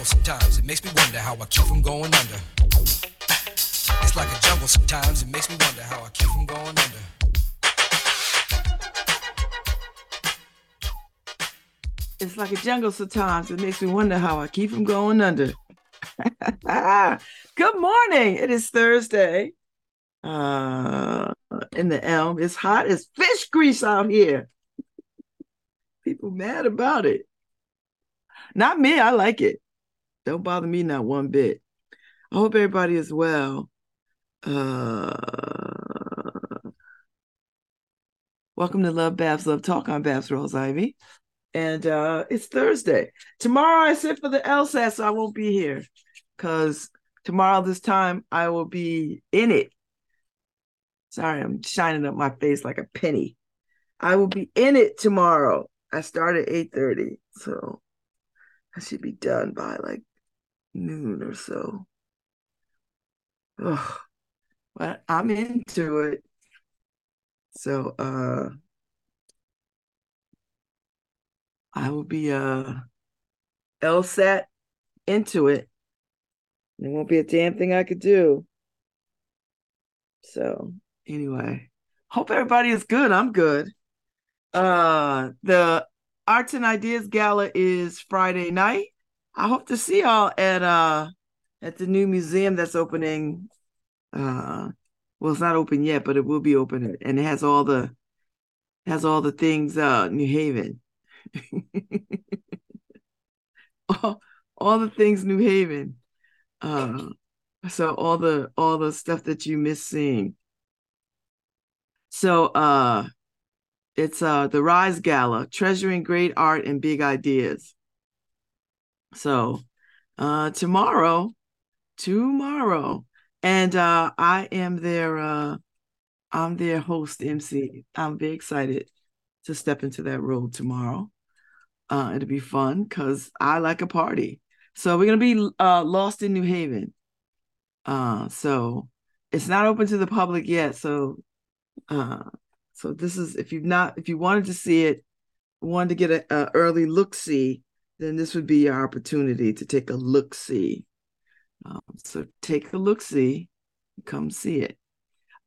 jungle sometimes. It makes me wonder how I keep from going under. It's like a jungle sometimes. It makes me wonder how I keep from going under. It's like a jungle sometimes. It makes me wonder how I keep from going under. Good morning. It is Thursday. Uh in the elm. It's hot as fish grease out here. People mad about it. Not me. I like it. Don't bother me not one bit. I hope everybody is well. Uh welcome to Love Babz Love Talk. I'm Babz Rawls-Ivy. And uh it's Thursday. Tomorrow I sit for the LSAT, so I won't be here because tomorrow this time I will be in it. Sorry, I'm shining up my face like a penny. I will be in it tomorrow. I start at 8:30, so I should be done by like noon or so. Oh, but I'm into it. So uh I will be uh LSAT into it. There won't be a damn thing I could do. So anyway, hope everybody is good. I'm good. Uh the Arts and Ideas Gala is Friday night. I hope to see y'all at uh at the new museum that's opening. Uh well it's not open yet, but it will be open and it has all the has all the things uh New Haven. all, all the things New Haven. Uh so all the all the stuff that you miss seeing. So uh it's uh the Rise Gala, treasuring great art and big ideas. So uh tomorrow, tomorrow. And uh I am their uh I'm their host MC. I'm very excited to step into that role tomorrow. Uh it'll be fun because I like a party. So we're gonna be uh lost in New Haven. Uh so it's not open to the public yet. So uh so this is if you've not if you wanted to see it, wanted to get a, a early look see, then this would be your opportunity to take a look see. Um, so take a look see, come see it.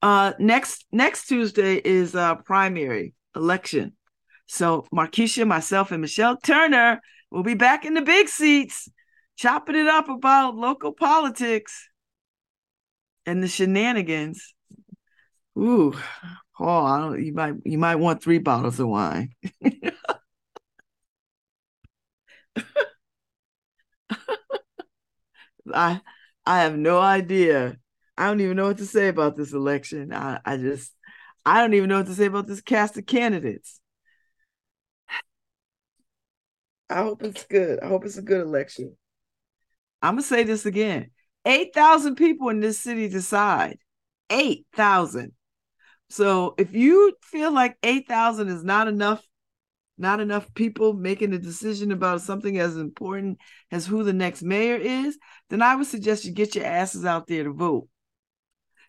Uh, next next Tuesday is uh, primary election. So Markeisha, myself, and Michelle Turner will be back in the big seats, chopping it up about local politics and the shenanigans. Ooh, Paul, don't. You might you might want three bottles of wine. I I have no idea. I don't even know what to say about this election. I, I just I don't even know what to say about this cast of candidates. I hope it's good. I hope it's a good election. I'm gonna say this again. 8,000 people in this city decide. 8,000. So if you feel like 8,000 is not enough, not enough people making a decision about something as important as who the next mayor is, then I would suggest you get your asses out there to vote.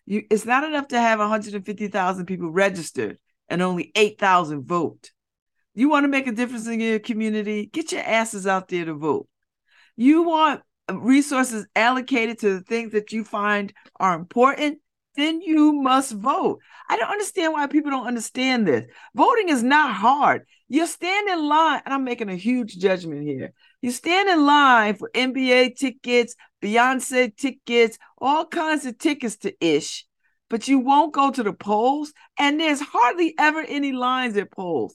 You, it's not enough to have 150,000 people registered and only 8,000 vote. You want to make a difference in your community? Get your asses out there to vote. You want resources allocated to the things that you find are important? Then you must vote. I don't understand why people don't understand this. Voting is not hard. You stand in line, and I'm making a huge judgment here. You stand in line for NBA tickets, Beyonce tickets, all kinds of tickets to ish, but you won't go to the polls. And there's hardly ever any lines at polls.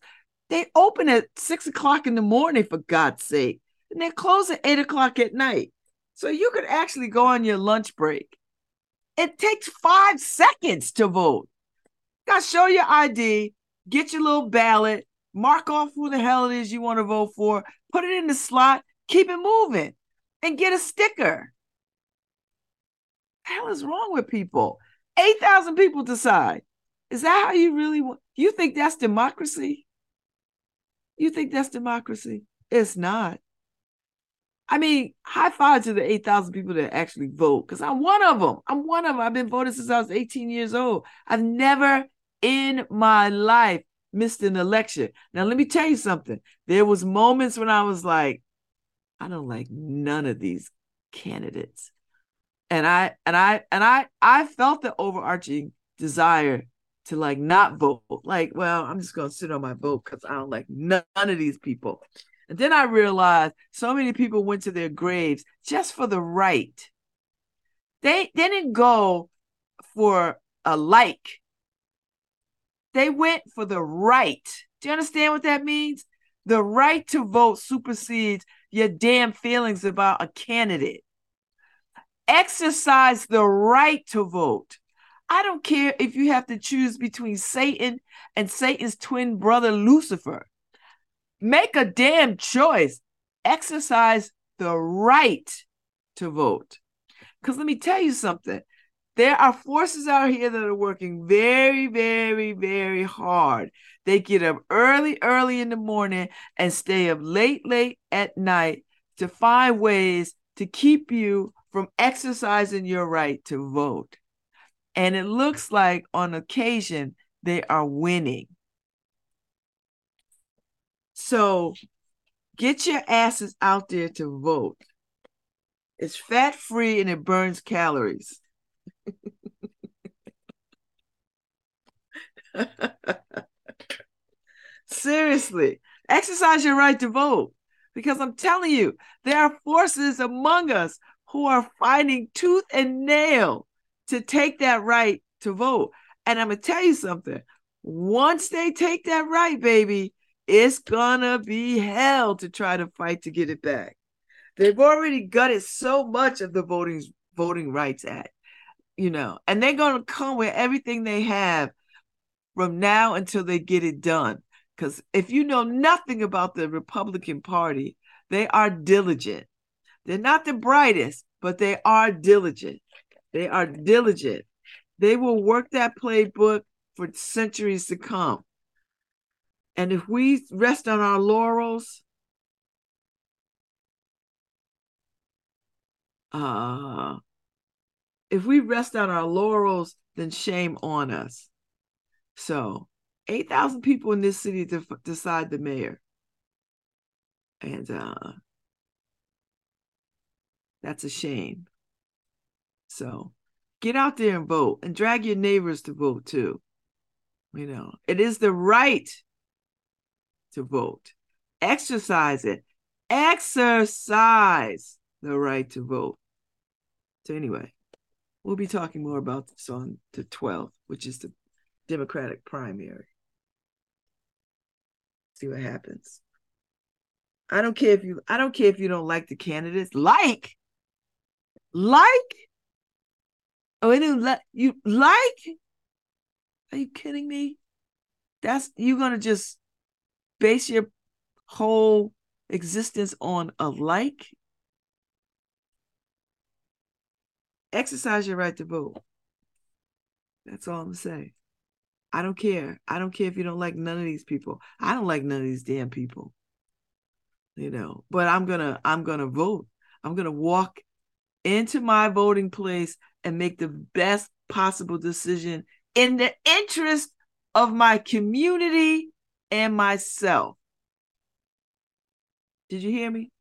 They open at six o'clock in the morning, for God's sake, and they close at eight o'clock at night. So you could actually go on your lunch break it takes five seconds to vote. You gotta show your ID, get your little ballot, mark off who the hell it is you want to vote for, put it in the slot, keep it moving, and get a sticker. The hell is wrong with people? 8,000 people decide. Is that how you really want? You think that's democracy? You think that's democracy? It's not. I mean, high five to the 8,000 people that actually vote because I'm one of them. I'm one of them. I've been voting since I was 18 years old. I've never in my life missed an election. Now, let me tell you something. There was moments when I was like, I don't like none of these candidates. And I and I and I I felt the overarching desire to like not vote. Like, well, I'm just gonna sit on my vote because I don't like none of these people. And then I realized so many people went to their graves just for the right. They, they didn't go for a like. They went for the right. Do you understand what that means? The right to vote supersedes your damn feelings about a candidate. Exercise the right to vote. I don't care if you have to choose between Satan and Satan's twin brother Lucifer. Make a damn choice. Exercise the right to vote. Because let me tell you something. There are forces out here that are working very, very, very hard. They get up early, early in the morning and stay up late, late at night to find ways to keep you from exercising your right to vote. And it looks like on occasion they are winning. So get your asses out there to vote. It's fat free and it burns calories. Seriously, exercise your right to vote because I'm telling you, there are forces among us who are fighting tooth and nail to take that right to vote. And I'm going to tell you something once they take that right, baby, it's gonna be hell to try to fight to get it back. They've already gutted so much of the voting voting rights act, you know, and they're gonna come with everything they have from now until they get it done. Because if you know nothing about the Republican Party, they are diligent. They're not the brightest, but they are diligent. They are diligent. They will work that playbook for centuries to come. And if we rest on our laurels, uh, if we rest on our laurels, then shame on us. So, 8,000 people in this city to decide the mayor. And uh, that's a shame. So, get out there and vote and drag your neighbors to vote too. You know, it is the right to vote. Exercise it. Exercise the right to vote. So, anyway, we'll be talking more about this on the 12th, which is the Democratic primary. See what happens. I don't care if you I don't care if you don't like the candidates. Like, like, oh, didn't let you like. Are you kidding me? That's you're gonna just base your whole existence on a like, exercise your right to vote. That's all I'm saying. I don't care. I don't care if you don't like none of these people. I don't like none of these damn people. You know, but I'm gonna I'm gonna vote. I'm gonna walk into my voting place and make the best possible decision in the interest of my community and myself. Did you hear me?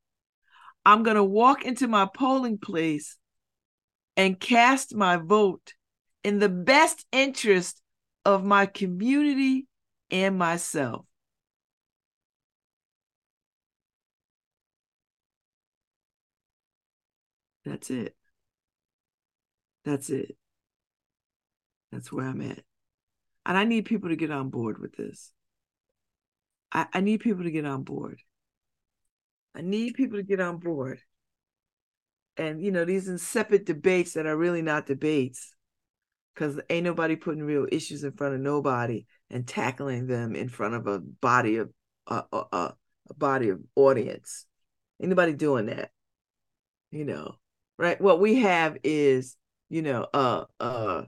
I'm going to walk into my polling place and cast my vote in the best interest of my community and myself. That's it. That's it. That's where I'm at. And I need people to get on board with this. I, I need people to get on board. I need people to get on board. And you know, these insipid debates that are really not debates, because ain't nobody putting real issues in front of nobody and tackling them in front of a body of a, a, a body of audience. Anybody doing that? You know, right? What we have is, you know, uh, uh,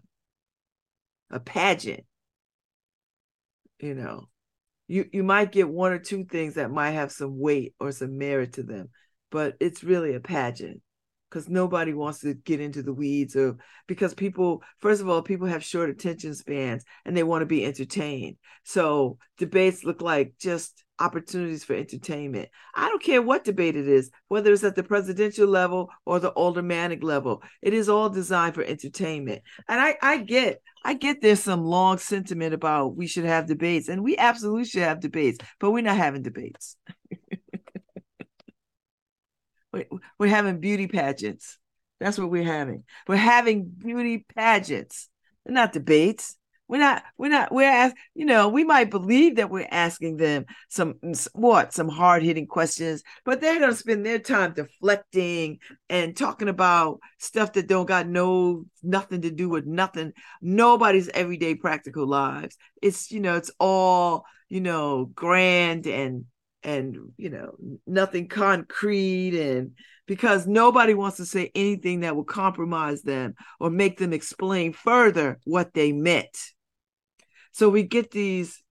a pageant. You know, you you might get one or two things that might have some weight or some merit to them but it's really a pageant because nobody wants to get into the weeds of because people first of all people have short attention spans and they want to be entertained. So debates look like just opportunities for entertainment. I don't care what debate it is whether it's at the presidential level or the aldermanic level it is all designed for entertainment. And i i get i get there's some long sentiment about we should have debates and we absolutely should have debates but we're not having debates we're having beauty pageants. That's what we're having. We're having beauty pageants, They're not debates. We're not, we're not, we're ask, you know, we might believe that we're asking them some what, some hard-hitting questions, but they're gonna spend their time deflecting and talking about stuff that don't got no nothing to do with nothing, nobody's everyday practical lives. It's, you know, it's all, you know, grand and and you know nothing concrete and because nobody wants to say anything that will compromise them or make them explain further what they meant. So we get these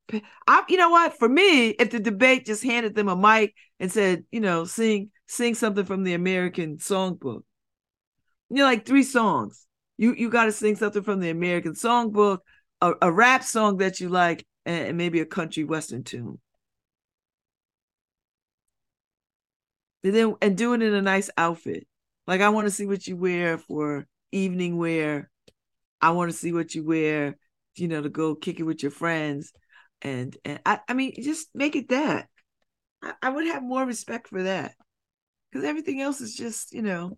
I, you know what? For me if the debate just handed them a mic and said you know sing sing something from the american songbook. You know like three songs. You you got to sing something from the american songbook a, a rap song that you like and, and maybe a country western tune and then and do it in a nice outfit. Like I want to see what you wear for evening wear. I want to see what you wear, you know, to go kick it with your friends. And and I, I mean, just make it that. I, I would have more respect for that. Because everything else is just, you know,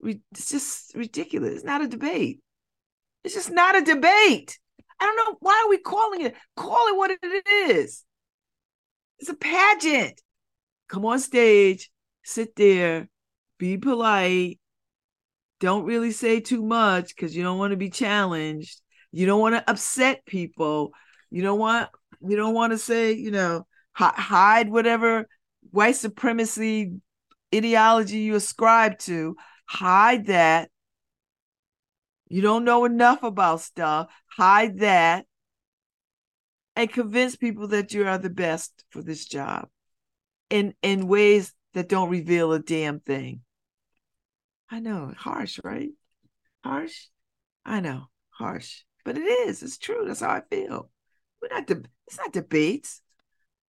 it's just ridiculous. It's not a debate. It's just not a debate. I don't know why are we calling it. Call it what it is. It's a pageant. Come on stage, sit there, be polite. Don't really say too much because you don't want to be challenged. You don't want to upset people. You don't want you don't want to say, you know, hide whatever white supremacy ideology you ascribe to. Hide that. You don't know enough about stuff. Hide that. And convince people that you are the best for this job in in ways that don't reveal a damn thing. I know, harsh, right? Harsh. I know, harsh, but it is. It's true. That's how I feel. We're not. De- it's not debates.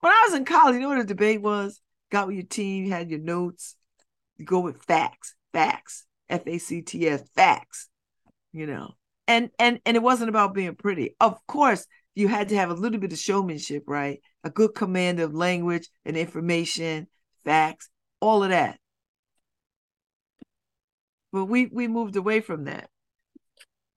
When I was in college, you know what a debate was? Got with your team, you had your notes. You go with facts, facts, F A C T S, facts. You know, and and and it wasn't about being pretty. Of course, you had to have a little bit of showmanship, right? A good command of language and information, facts, all of that. But we we moved away from that.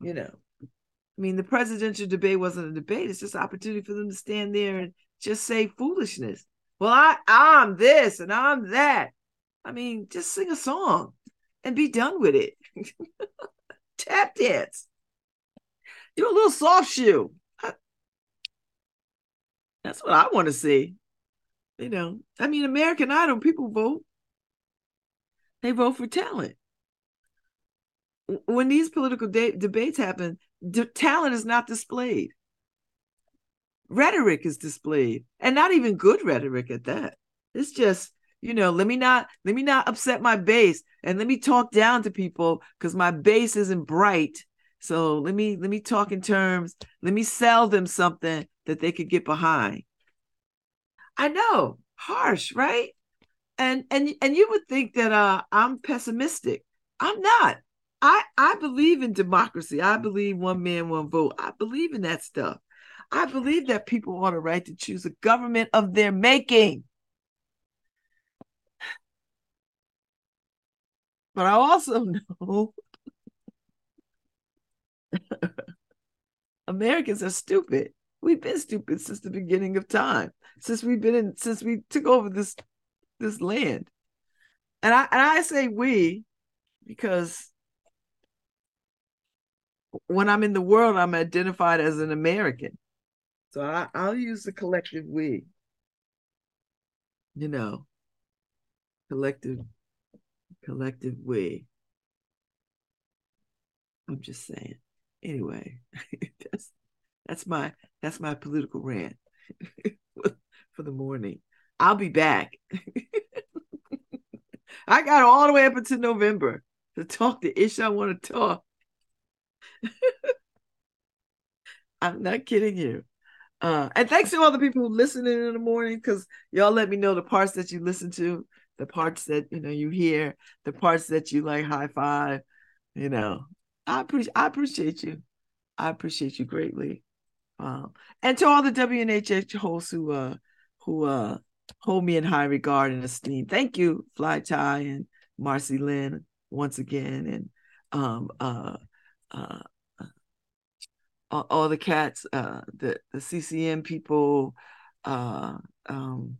You know. I mean, the presidential debate wasn't a debate, it's just an opportunity for them to stand there and just say foolishness. Well, I I'm this and I'm that. I mean, just sing a song and be done with it. Tap dance. Do a little soft shoe. That's what I want to see. You know, I mean, American Idol, people vote. They vote for talent. When these political de- debates happen, de- talent is not displayed. Rhetoric is displayed, and not even good rhetoric at that. It's just, you know, let me not let me not upset my base, and let me talk down to people because my base isn't bright. So let me let me talk in terms. Let me sell them something that they could get behind. I know, harsh, right? and and and you would think that uh I'm pessimistic. I'm not. I I believe in democracy. I believe one man, one vote. I believe in that stuff. I believe that people want a right to choose a government of their making. But I also know Americans are stupid. We've been stupid since the beginning of time. Since we've been in since we took over this this land. And I and I say we because when I'm in the world, I'm identified as an American. So I, I'll use the collective we. You know, collective, collective we. I'm just saying. Anyway, that's that's my that's my political rant for the morning. I'll be back. I got all the way up until November. to talk the ish I want to talk. I'm not kidding you. Uh, and thanks to all the people who listening in the morning because y'all let me know the parts that you listen to, the parts that you know you hear, the parts that you like high five. You know, I appreciate I appreciate you. I appreciate you greatly. Um, and to all the WNHH hosts who uh who uh hold me in high regard and esteem. Thank you, Fly Tie and Marcy Lynn once again, and um uh uh all, all the cats, uh, the the CCM people, uh, um,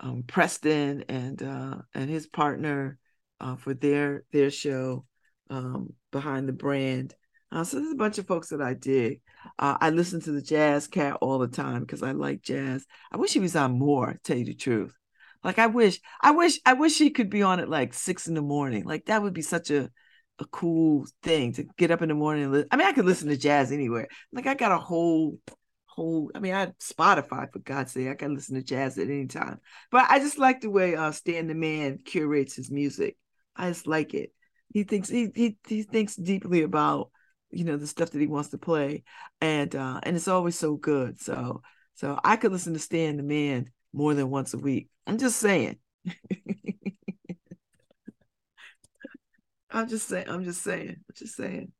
um, Preston and uh, and his partner uh, for their their show um, behind the brand. Uh, so there's a bunch of folks that I dig. Uh, I listen to the Jazz Cat all the time because I like jazz. I wish he was on more. Tell you the truth, like I wish, I wish, I wish he could be on at like six in the morning. Like that would be such a a cool thing to get up in the morning. And I mean, I could listen to jazz anywhere. Like I got a whole, whole. I mean, I Spotify for God's sake. I can listen to jazz at any time. But I just like the way uh, Stan the Man curates his music. I just like it. He thinks he he he thinks deeply about you know the stuff that he wants to play, and uh, and it's always so good. So so I could listen to Stan the Man more than once a week. I'm just saying. I'm just saying. I'm just saying. I'm just saying.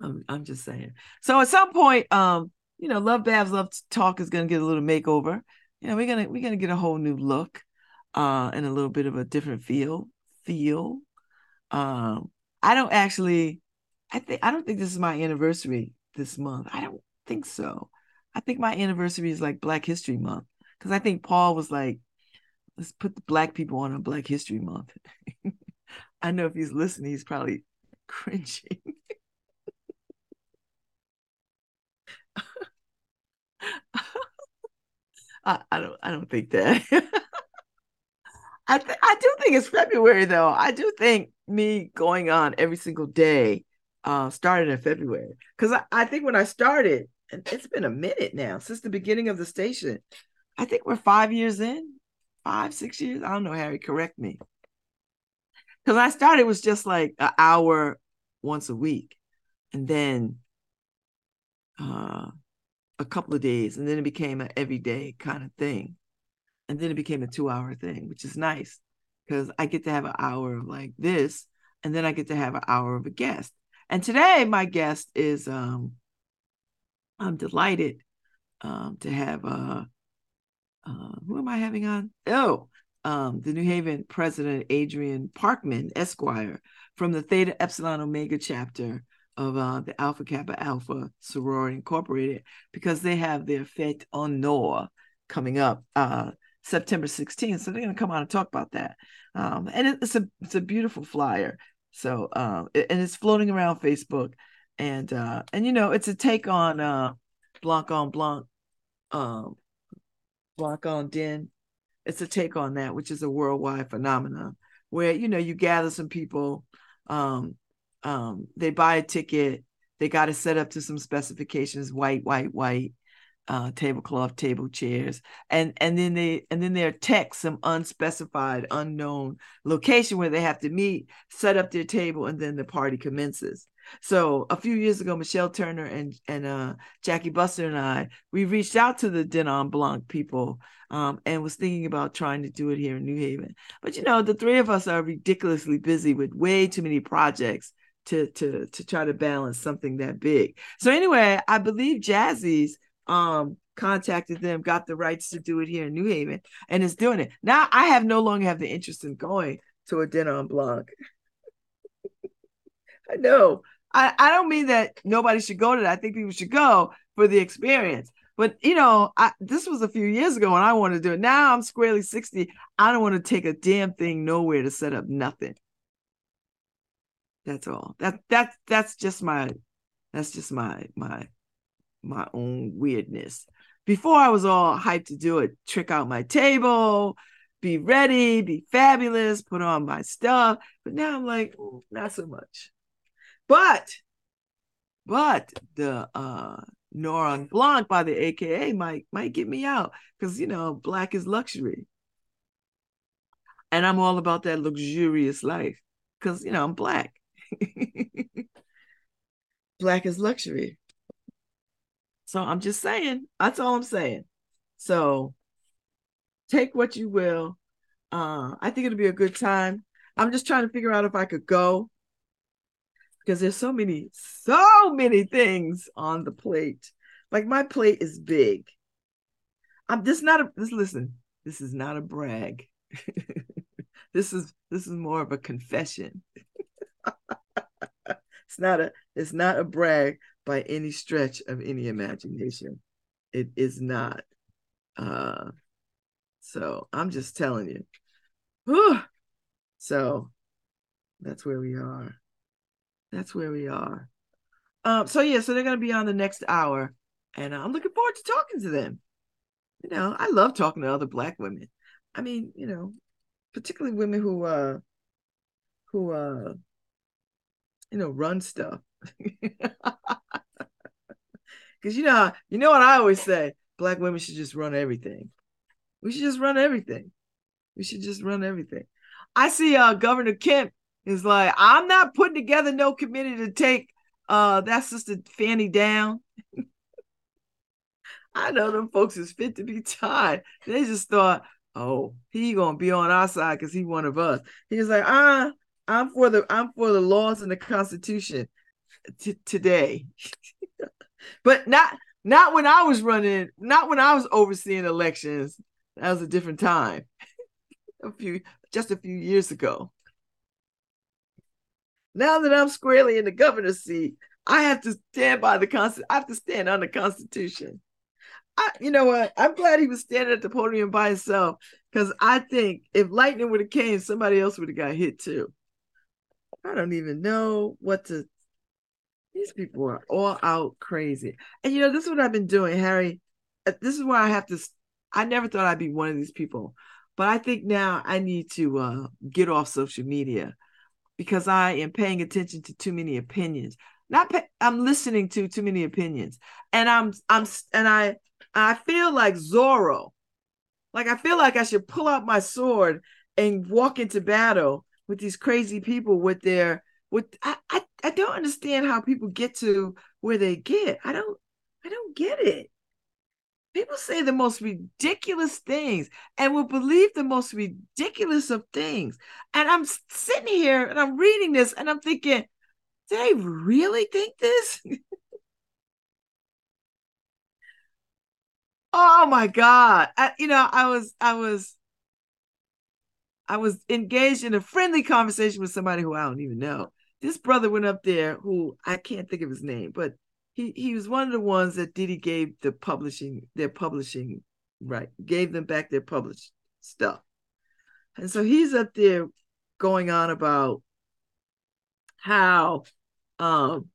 I'm, I'm just saying. So at some point, um, you know, Love Babz Love Talk is gonna get a little makeover. You know, we're gonna we're gonna get a whole new look, uh, and a little bit of a different feel. Feel. Um, I don't actually. I think I don't think this is my anniversary this month. I don't think so. I think my anniversary is like Black History Month because I think Paul was like, let's put the black people on a Black History Month. I know if he's listening, he's probably cringing. I, I don't I don't think that. I th- I do think it's February though. I do think me going on every single day uh, started in February because I, I think when I started, and it's been a minute now since the beginning of the station. I think we're five years in, five, six years. I don't know, Harry, correct me. Because I started, it was just like an hour once a week. And then uh, a couple of days. And then it became an everyday kind of thing. And then it became a two hour thing, which is nice because I get to have an hour of like this. And then I get to have an hour of a guest. And today, my guest is, um, I'm delighted um, to have uh, uh, who am I having on? Oh, um, the New Haven president, Adrian Parkman, Esquire, from the Theta Epsilon Omega chapter of uh, the Alpha Kappa Alpha Sorority Incorporated, because they have their fete honneur coming up uh, September 16th. So they're going to come on and talk about that. Um, and it's a it's a beautiful flyer. So it, and it's floating around Facebook, and uh, and you know it's a take on uh, Blanc on Blanc um, Blanc on Den. It's a take on that, which is a worldwide phenomenon where you know you gather some people, um, um, they buy a ticket, they got to set up to some specifications, white, white, white, uh, tablecloth, table chairs, and and then they and then they're text some unspecified, unknown location where they have to meet, set up their table, and then the party commences. So a few years ago, Michelle Turner and and uh, Jackie Buster and I, we reached out to the Dîner en Blanc people um, and was thinking about trying to do it here in New Haven. But you know, the three of us are ridiculously busy with way too many projects to to to try to balance something that big. So anyway, I believe Jazzy's um contacted them, got the rights to do it here in New Haven, and is doing it. Now I have no longer have the interest in going to a Dîner en Blanc. I know I, I don't mean that nobody should go to that. I think people should go for the experience. But you know, I, this was a few years ago and I wanted to do it. Now I'm squarely 60. I don't want to take a damn thing nowhere to set up nothing. That's all. That that that's just my that's just my my my own weirdness. Before I was all hyped to do it, trick out my table, be ready, be fabulous, put on my stuff. But now I'm like, mm, not so much. But but the uh Noir Blanc by the AKA might might get me out because you know black is luxury. And I'm all about that luxurious life because, you know, I'm black. black is luxury. So I'm just saying, that's all I'm saying. So take what you will. Uh, I think it'll be a good time. I'm just trying to figure out if I could go because there's so many, so many things on the plate. Like my plate is big. I'm this not a this listen, this is not a brag. this is this is more of a confession. it's not a it's not a brag by any stretch of any imagination. It is not. Uh so I'm just telling you. Whew. So that's where we are. That's where we are. Um, so yeah, so they're gonna be on the next hour, and I'm looking forward to talking to them. You know, I love talking to other black women. I mean, you know, particularly women who uh who uh you know run stuff. Cause you know, you know what I always say, black women should just run everything. We should just run everything. We should just run everything. I see uh Governor Kemp is like, I'm not putting together no committee to take uh that sister Fani down. I know them folks is fit to be tied. They just thought, oh, he gonna be on our side because he one of us. He was like, ah, I'm for the I'm for the laws and the Constitution t- today, but not not when I was running, not when I was overseeing elections. That was a different time, a few just a few years ago. Now that I'm squarely in the governor's seat, I have to stand by the constitution. I have to stand on the Constitution. I, you know what? I'm glad he was standing at the podium by himself because I think if lightning would have came, somebody else would have got hit too. I don't even know what to. These people are all out crazy, and you know this is what I've been doing, Harry. Uh, this is why I have to. I never thought I'd be one of these people, but I think now I need to uh, get off social media because I am paying attention to too many opinions. Not pay, I'm listening to too many opinions, and I'm I'm and I I feel like Zorro, like I feel like I should pull out my sword and walk into battle with these crazy people with their with I, I I don't understand how people get to where they get. I don't I don't get it. People say the most ridiculous things and will believe the most ridiculous of things. And I'm sitting here and I'm reading this and I'm thinking, do they really think this? oh my God. I, you know, I was, I was, I was engaged in a friendly conversation with somebody who I don't even know. This brother went up there who I can't think of his name, but he he was one of the ones that Diddy gave the publishing their publishing right gave them back their published stuff, and so he's up there going on about how um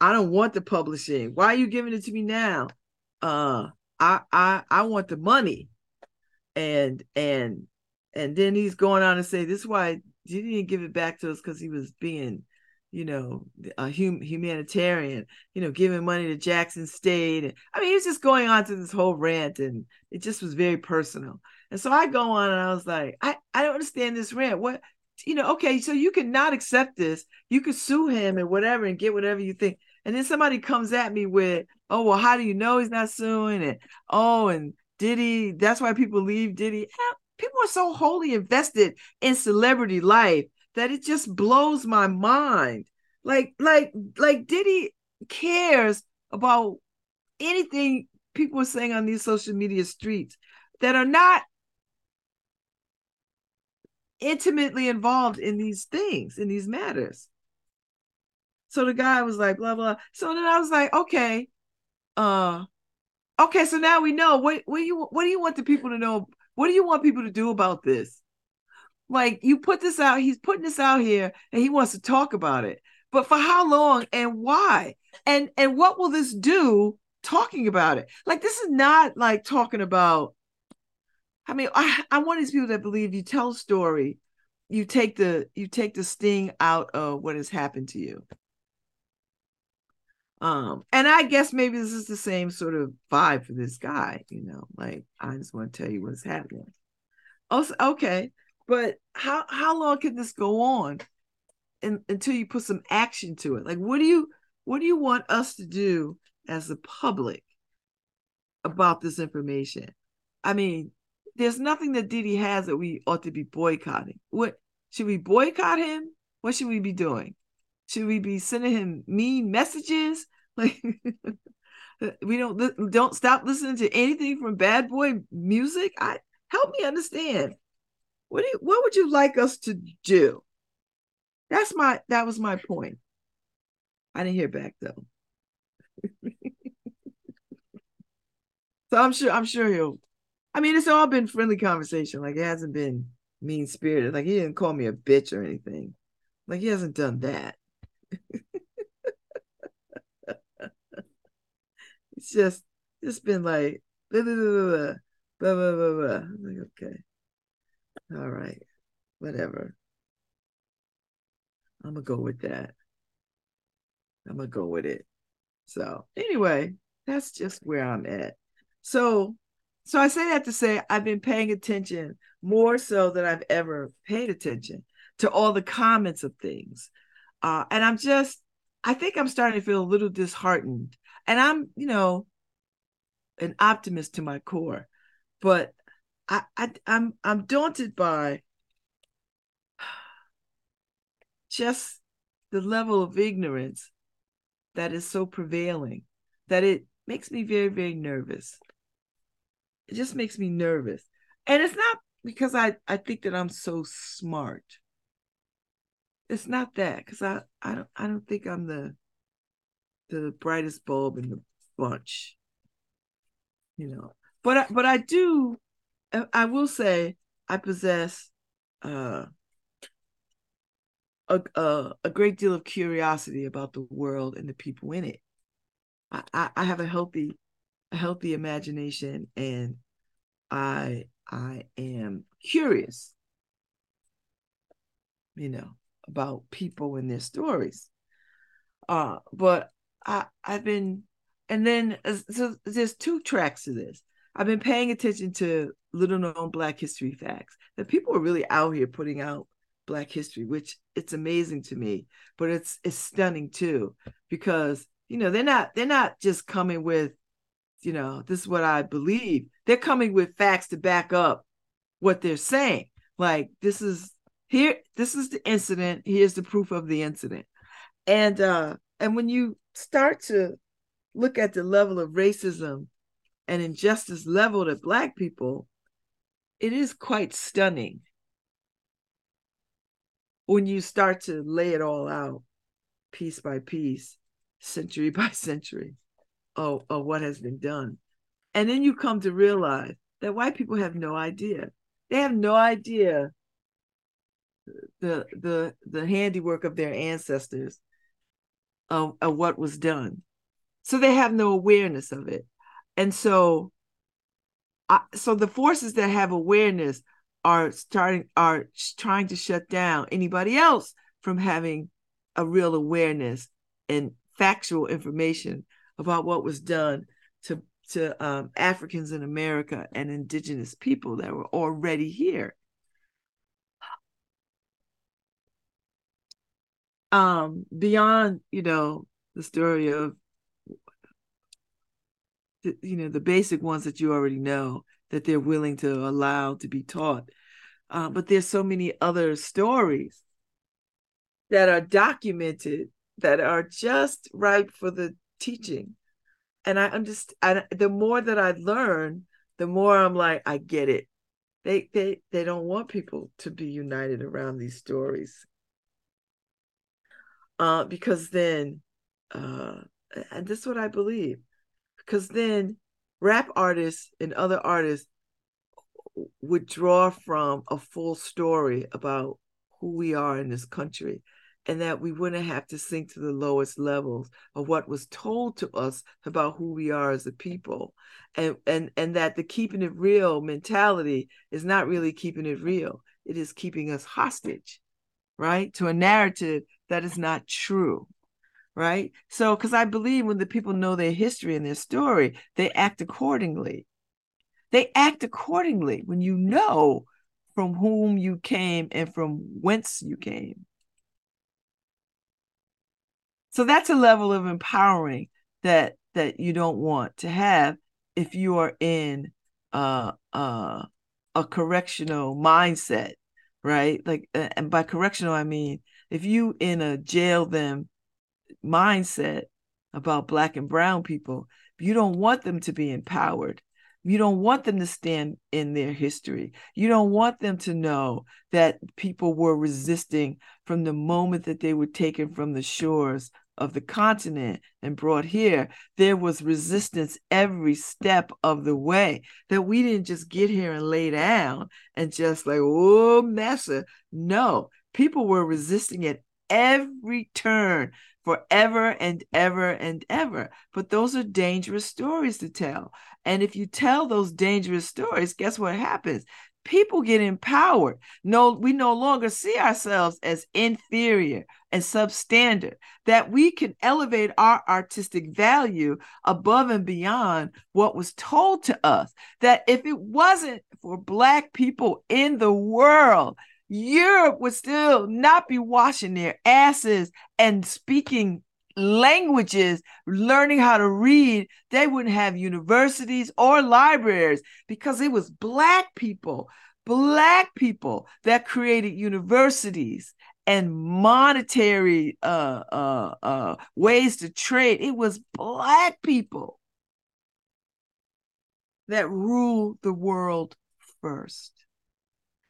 I don't want the publishing. Why are you giving it to me now? Uh I I I want the money. And and and then he's going on to say this is why he didn't give it back to us because he was being you know, a hum- humanitarian, you know, giving money to Jackson State. and, I mean, he was just going on to this whole rant and it just was very personal. And so I go on and I was like, I, I don't understand this rant. What, you know, okay, so you cannot accept this. You could sue him and whatever and get whatever you think. And then somebody comes at me with, oh, well, how do you know he's not suing? And oh, and Diddy, that's why people leave Diddy. People are so wholly invested in celebrity life that it just blows my mind. Like, like, like Diddy cares about anything people are saying on these social media streets that are not intimately involved in these things, in these matters. So the guy was like, blah, blah. So then I was like, okay, uh, okay, so now we know what what you what do you want the people to know? What do you want people to do about this? Like you put this out, he's putting this out here and he wants to talk about it. But for how long and why? And and what will this do talking about it? Like this is not like talking about I mean, I, I'm one of these people that believe you tell a story, you take the you take the sting out of what has happened to you. Um, and I guess maybe this is the same sort of vibe for this guy, you know, like I just want to tell you what's happening. Also, okay, but how how long can this go on and, until you put some action to it? Like what do you what do you want us to do as the public about this information? I mean, there's nothing that Diddy has that we ought to be boycotting. What should we boycott him? What should we be doing? Should we be sending him mean messages? Like we don't don't stop listening to anything from Bad Boy music. I help me understand. What do you, what would you like us to do? That's my that was my point. I didn't hear back though. so I'm sure I'm sure he'll I mean it's all been friendly conversation. Like it hasn't been mean spirited. Like he didn't call me a bitch or anything. Like he hasn't done that. it's just it's been like blah blah blah blah blah blah blah. Like okay, all right, whatever. I'm gonna go with that. I'm gonna go with it. So anyway, that's just where I'm at. So so I say that to say I've been paying attention more so than I've ever paid attention to all the comments of things. Uh, and I'm just, I think I'm starting to feel a little disheartened. And I'm, you know, an optimist to my core, but I, I I'm I'm daunted by just the level of ignorance that is so prevailing that it makes me very very nervous. It just makes me nervous. And it's not because i i think that i'm so smart it's not that because i i don't i don't think i'm the the brightest bulb in the bunch you know. But I, but i do i will say i possess uh a, a, a great deal of curiosity about the world and the people in it. I, I, I have a healthy a healthy imagination and I I am curious, you know, about people and their stories. Uh, but I I've been and then so there's two tracks to this. I've been paying attention to little known Black history facts that people are really out here putting out Black history, which it's amazing to me, but it's it's stunning too because you know they're not they're not just coming with you know, this is what I believe. They're coming with facts to back up what they're saying. Like this is here, this is the incident. Here's the proof of the incident. And uh, and when you start to look at the level of racism and injustice leveled at black people, it is quite stunning when you start to lay it all out piece by piece, century by century of, of what has been done. And then you come to realize that white people have no idea. They have no idea the the the handiwork of their ancestors of, of what was done. So they have no awareness of it. And so I, so the forces that have awareness are starting are trying to shut down anybody else from having a real awareness and factual information about what was done to to um, Africans in America and indigenous people that were already here. Um, beyond, you know, the story of, the, you know, the basic ones that you already know that they're willing to allow to be taught. Uh, but there's so many other stories that are documented that are just ripe for the teaching. And I, I'm the more that I learn, the more I'm like, I get it. They, they, they don't want people to be united around these stories. Uh, because then, uh, and this is what I believe, because then rap artists and other artists would draw from a full story about who we are in this country and that we wouldn't have to sink to the lowest levels of what was told to us about who we are as a people. And and and that the keeping it real mentality is not really keeping it real. It is keeping us hostage right? To a narrative that is not true right? So because i believe when the people know their history and their story they act accordingly. They act accordingly when you know from whom you came and from whence you came. So that's a level of empowering that that you don't want to have if you are in uh, uh, a correctional mindset, right? Like, and by correctional, I mean if you in a jail them mindset about black and brown people, you don't want them to be empowered. You don't want them to stand in their history. You don't want them to know that people were resisting from the moment that they were taken from the shores of the continent and brought here, there was resistance every step of the way. That we didn't just get here and lay down and just like, oh, massa. No, people were resisting at every turn forever and ever and ever. But those are dangerous stories to tell. And if you tell those dangerous stories, guess what happens? People get empowered. No, we no longer see ourselves as inferior and substandard, that we can elevate our artistic value above and beyond what was told to us. That if it wasn't for Black people in the world, Europe would still not be washing their asses and speaking languages, learning how to read. They wouldn't have universities or libraries because it was Black people, Black people that created universities and monetary uh, uh, uh, ways to trade. It was Black people that ruled the world first.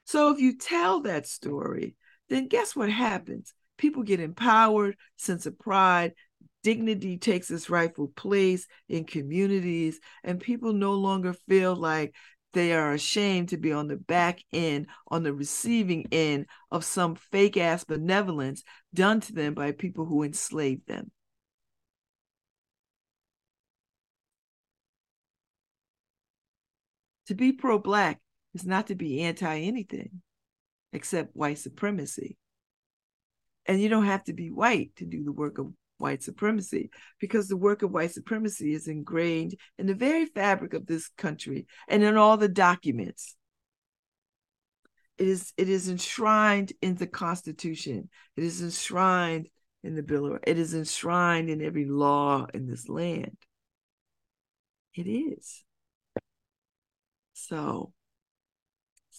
So if you tell that story, then guess what happens? People get empowered, sense of pride, dignity takes its rightful place in communities, and people no longer feel like they are ashamed to be on the back end, on the receiving end of some fake ass benevolence done to them by people who enslaved them. To be pro Black is not to be anti anything except white supremacy. And you don't have to be white to do the work of white supremacy because the work of white supremacy is ingrained in the very fabric of this country and in all the documents. It is, it is enshrined in the Constitution. It is enshrined in the Bill of It is enshrined in every law in this land. It is. So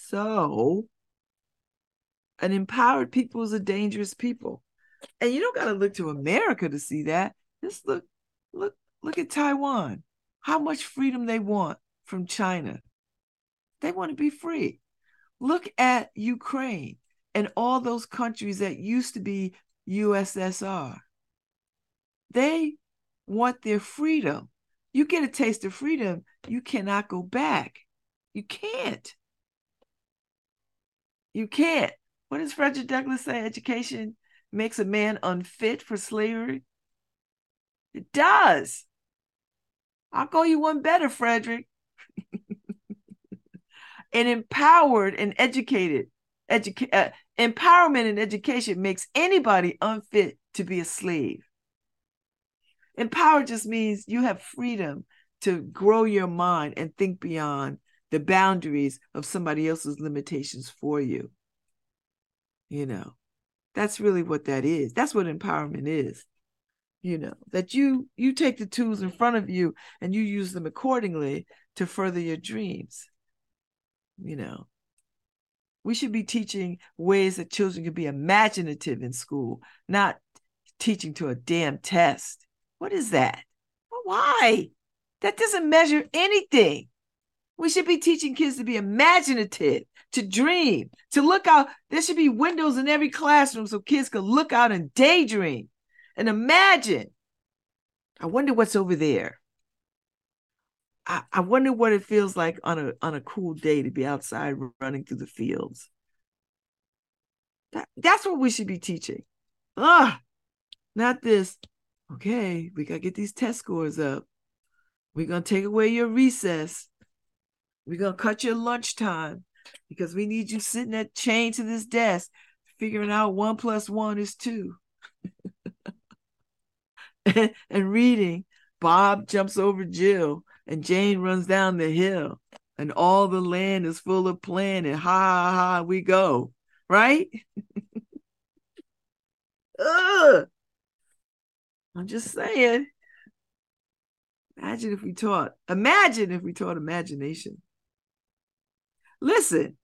so, an empowered people is a dangerous people. And you don't got to look to America to see that. Just look, look, look at Taiwan. How much freedom they want from China. They want to be free. Look at Ukraine and all those countries that used to be USSR. They want their freedom. You get a taste of freedom, you cannot go back. You can't. You can't. What does Frederick Douglass say? Education makes a man unfit for slavery. It does. I'll go you one better, Frederick. and empowered and educated, educa- uh, empowerment and education makes anybody unfit to be a slave. Empowered just means you have freedom to grow your mind and think beyond the boundaries of somebody else's limitations for you. You know, that's really what that is. That's what empowerment is. You know, that you you take the tools in front of you and you use them accordingly to further your dreams. You know, we should be teaching ways that children can be imaginative in school, not teaching to a damn test. What is that? Why? That doesn't measure anything. We should be teaching kids to be imaginative, to dream, to look out. There should be windows in every classroom so kids can look out and daydream and imagine. I wonder what's over there. I, I wonder what it feels like on a on a cool day to be outside running through the fields. That, that's what we should be teaching. Ah, not this. Okay, we gotta get these test scores up. We're gonna take away your recess. We're gonna cut your lunchtime because we need you sitting at chained to this desk, figuring out one plus one is two. and, reading. Bob jumps over Jill and Jane runs down the hill. and all the land is full of plan and ha ha ha we go right Ugh. i'm just saying imagine if we taught imagine if we taught imagination listen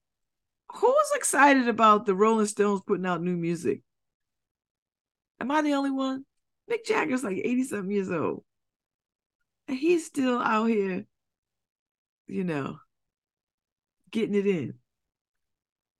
who's excited about the rolling stones putting out new music am i the only one mick jagger's like 80 something years old and he's still out here you know, getting it in.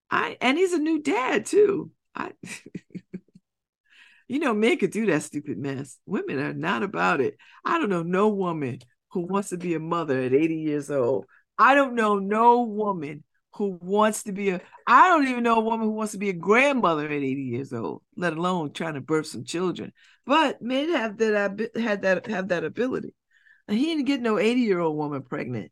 I and he's a new dad too. I you know, men could do that stupid mess. Women are not about it. I don't know no woman who wants to be a mother at 80 years old. I don't know no woman who wants to be a I don't even know a woman who wants to be a grandmother at 80 years old, let alone trying to birth some children. But men have that had that have that ability. And he didn't get no 80 year old woman pregnant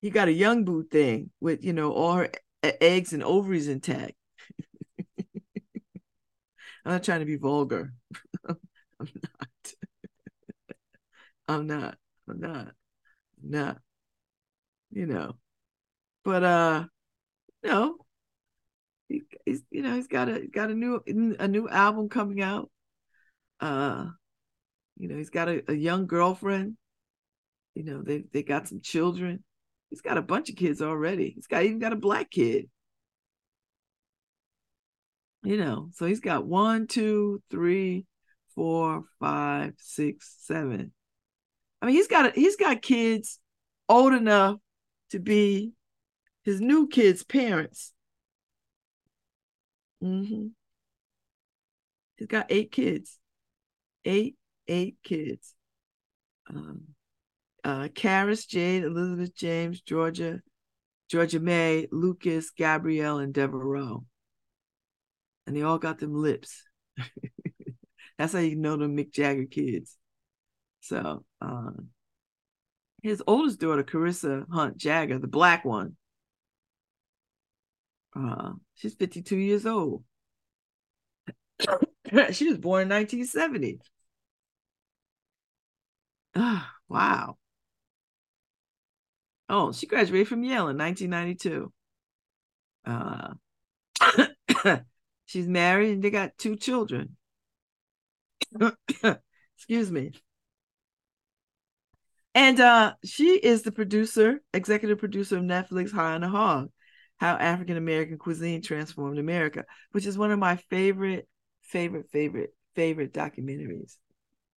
he got a young boo thing with you know all her eggs and ovaries intact. I'm not trying to be vulgar. I'm not. I'm not. I'm not. I'm not. You know. But uh no. He, he's you know, he's got a got a new a new album coming out. Uh you know, he's got a, a young girlfriend. You know, they they got some children. He's got a bunch of kids already. He's got even got a black kid. You know, so he's got one, two, three, four, five, six, seven. I mean, he's got he's got kids old enough to be his new kids' parents. Mm-hmm. He's got eight kids. Eight, eight kids. Um, uh, Karis, Jade, Elizabeth James, Georgia, Georgia May, Lucas, Gabriel, and Deveraux. And they all got them lips. That's how you know them Mick Jagger kids. So um, his oldest daughter, Carissa Hunt Jagger, the black one, uh, she's 52 years old. she was born in 1970. Ah, wow. Oh, she graduated from Yale in 1992. Uh, she's married and they got two children. Excuse me. And uh, she is the producer, executive producer of Netflix High on the Hog, How African American Cuisine Transformed America, which is one of my favorite, favorite, favorite, favorite documentaries.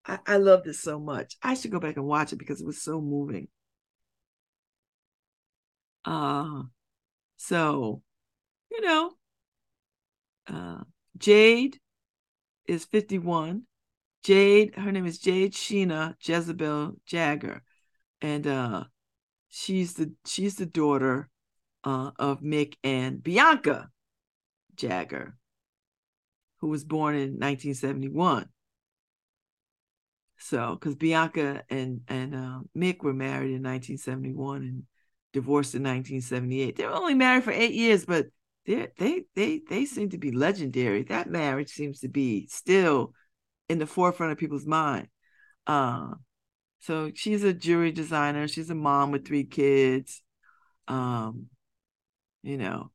I, I love this so much. I should go back and watch it because it was so moving. Uh, so, you know, uh, Jade is 51. Jade, her name is Jade Sheena Jezebel Jagger. And uh, she's the she's the daughter uh, of Mick and Bianca Jagger, who was born in 1971. So, because Bianca and and uh, Mick were married in 1971, and divorced in 1978. They were only married for eight years, but they they they they seem to be legendary. That marriage seems to be still in the forefront of people's mind. Uh, so she's a jewelry designer. She's a mom with three kids. Um, you know,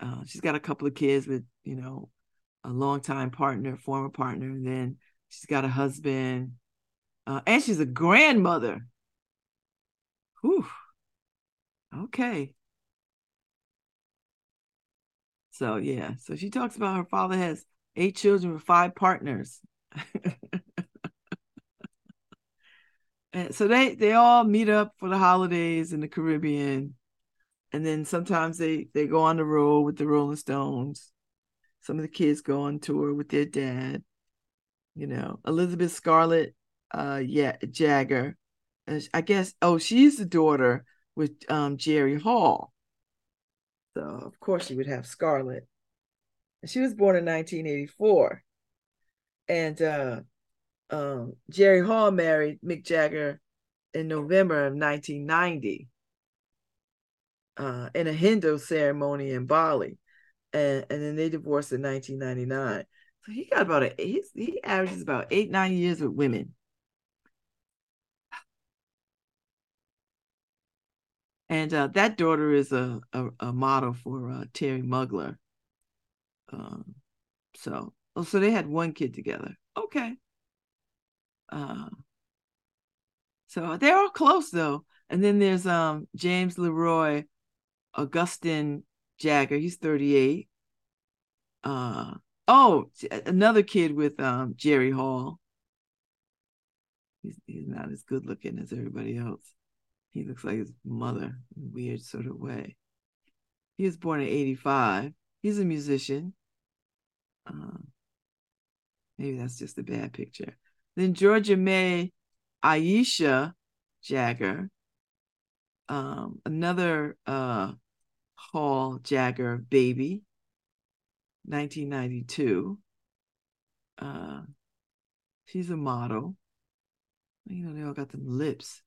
uh, she's got a couple of kids with you know a longtime partner, former partner, and then she's got a husband, uh, and she's a grandmother. Whew. Okay. So yeah, so she talks about her father has eight children with five partners. and so they they all meet up for the holidays in the Caribbean. And then sometimes they they go on the road with the Rolling Stones. Some of the kids go on tour with their dad. You know, Elizabeth Scarlett uh yeah, Jagger. I guess oh, she's the daughter with um, Jerry Hall. So of course she would have Scarlett. She was born in 1984. And uh, um, Jerry Hall married Mick Jagger in November of 1990 uh, in a Hindu ceremony in Bali. And, and then they divorced in 1999. So he got about a he averages about eight, nine years with women. And uh, that daughter is a, a, a model for uh, Thierry Mugler. Um, so, oh, so they had one kid together. Okay. Uh, so they're all close though. And then there's um James Leroy Augustin Jagger. He's 38. Uh oh, another kid with um Jerry Hall. He's, he's not as good looking as everybody else. He looks like his mother in a weird sort of way. He was born in 85. He's a musician. Uh, maybe that's just a bad picture. Then Georgia May Aisha Jagger, um, another uh, Hall Jagger baby, 1992. Uh, she's a model. You know, they all got them lips.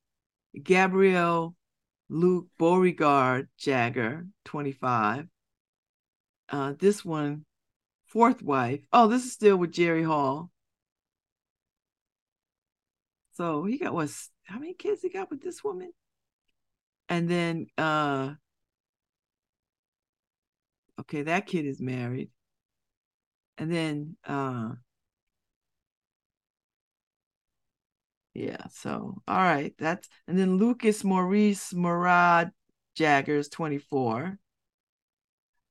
Gabriel Luke Beauregard Jagger, 25. Uh, this one, fourth wife. Oh, this is still with Jerry Hall. So he got what? How many kids he got with this woman? And then, uh, okay, that kid is married. And then, uh, yeah. So, all right, that's and then Lucas Maurice Morad Jaggers, 24.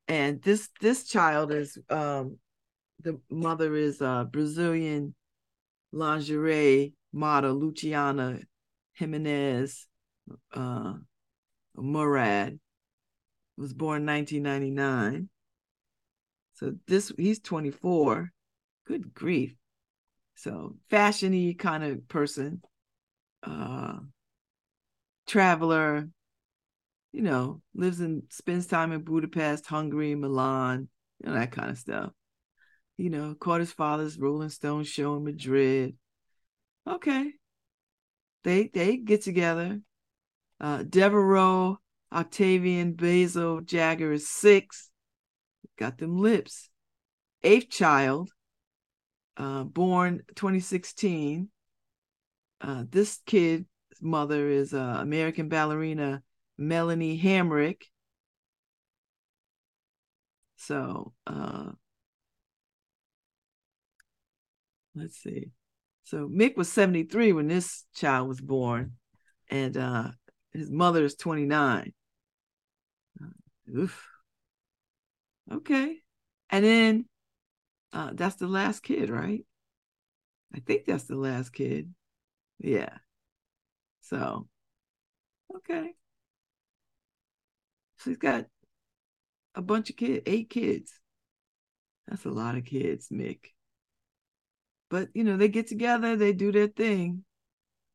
And this this child is um the mother is a Brazilian lingerie model Luciana Gimenez uh, Morad was born 1999. So this he's 24. Good grief. So fashiony kind of person, uh, traveler, you know, lives and spends time in Budapest, Hungary, Milan, you know, that kind of stuff. You know, caught his father's Rolling Stone show in Madrid. Okay. They they get together. Uh Deveraux, Octavian, Basil, Jagger is six. Got them lips. Eighth child, uh, born 2016. Uh, this kid's mother is uh, American ballerina Melanie Hamrick. So uh, let's see. So Mick was 73 when this child was born, and uh, his mother is 29. Uh, oof. Okay. And then uh, that's the last kid, right? I think that's the last kid. Yeah. So, okay. So he's got a bunch of kids, eight kids. That's a lot of kids, Mick. But you know, they get together, they do their thing.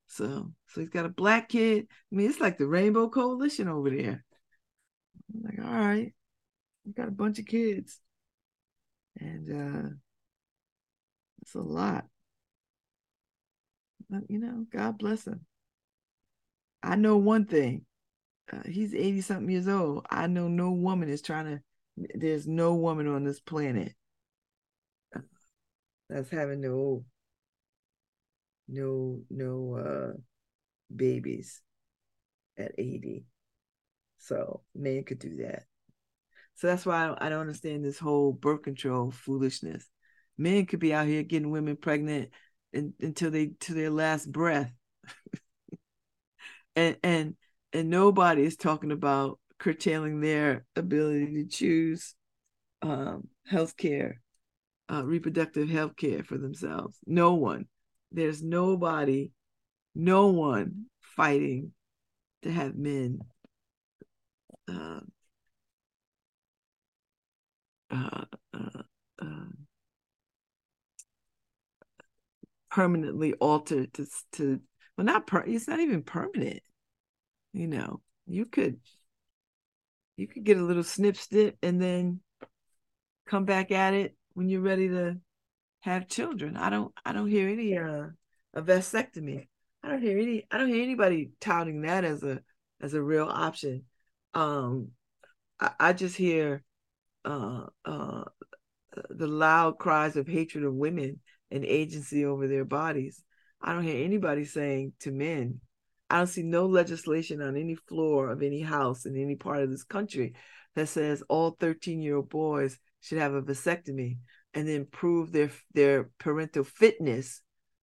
So, so he's got a black kid. I mean, it's like the Rainbow Coalition over there. I'm like, all right, we got a bunch of kids, and uh it's a lot. But you know, God bless him. I know one thing. Uh, he's 80 something years old. I know no woman is trying to, there's no woman on this planet that's having no no no uh babies at 80 so men could do that. So that's why I don't, I don't understand this whole birth control foolishness. Men could be out here getting women pregnant in, until they to their last breath. And and and nobody is talking about curtailing their ability to choose um, health care uh, reproductive health care for themselves. No one. There's nobody, no one fighting to have men uh, uh, uh, uh permanently altered to to well not per it's not even permanent you know you could you could get a little snip snip and then come back at it when you're ready to have children. I don't I don't hear any uh a vasectomy. I don't hear any I don't hear anybody touting that as a as a real option. Um I, I just hear uh uh the loud cries of hatred of women and agency over their bodies. I don't hear anybody saying to men, I don't see no legislation on any floor of any house in any part of this country that says all 13 year old boys should have a vasectomy and then prove their their parental fitness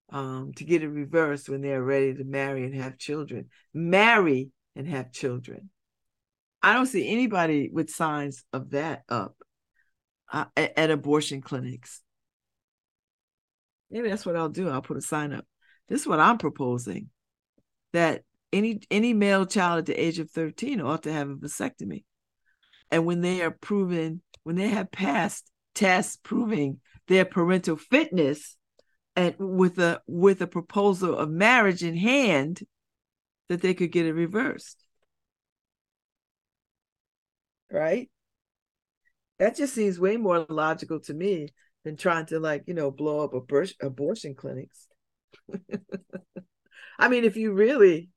um, to get it reversed when they're ready to marry and have children. Marry and have children. I don't see anybody with signs of that up uh, at, at abortion clinics. Maybe that's what I'll do. I'll put a sign up. This is what I'm proposing that any any male child at the age of 13 ought to have a vasectomy. And when they are proven, when they have passed tests proving their parental fitness and with a with a proposal of marriage in hand, that they could get it reversed. Right? That just seems way more logical to me than trying to like, you know, blow up abortion, abortion clinics. I mean, if you really,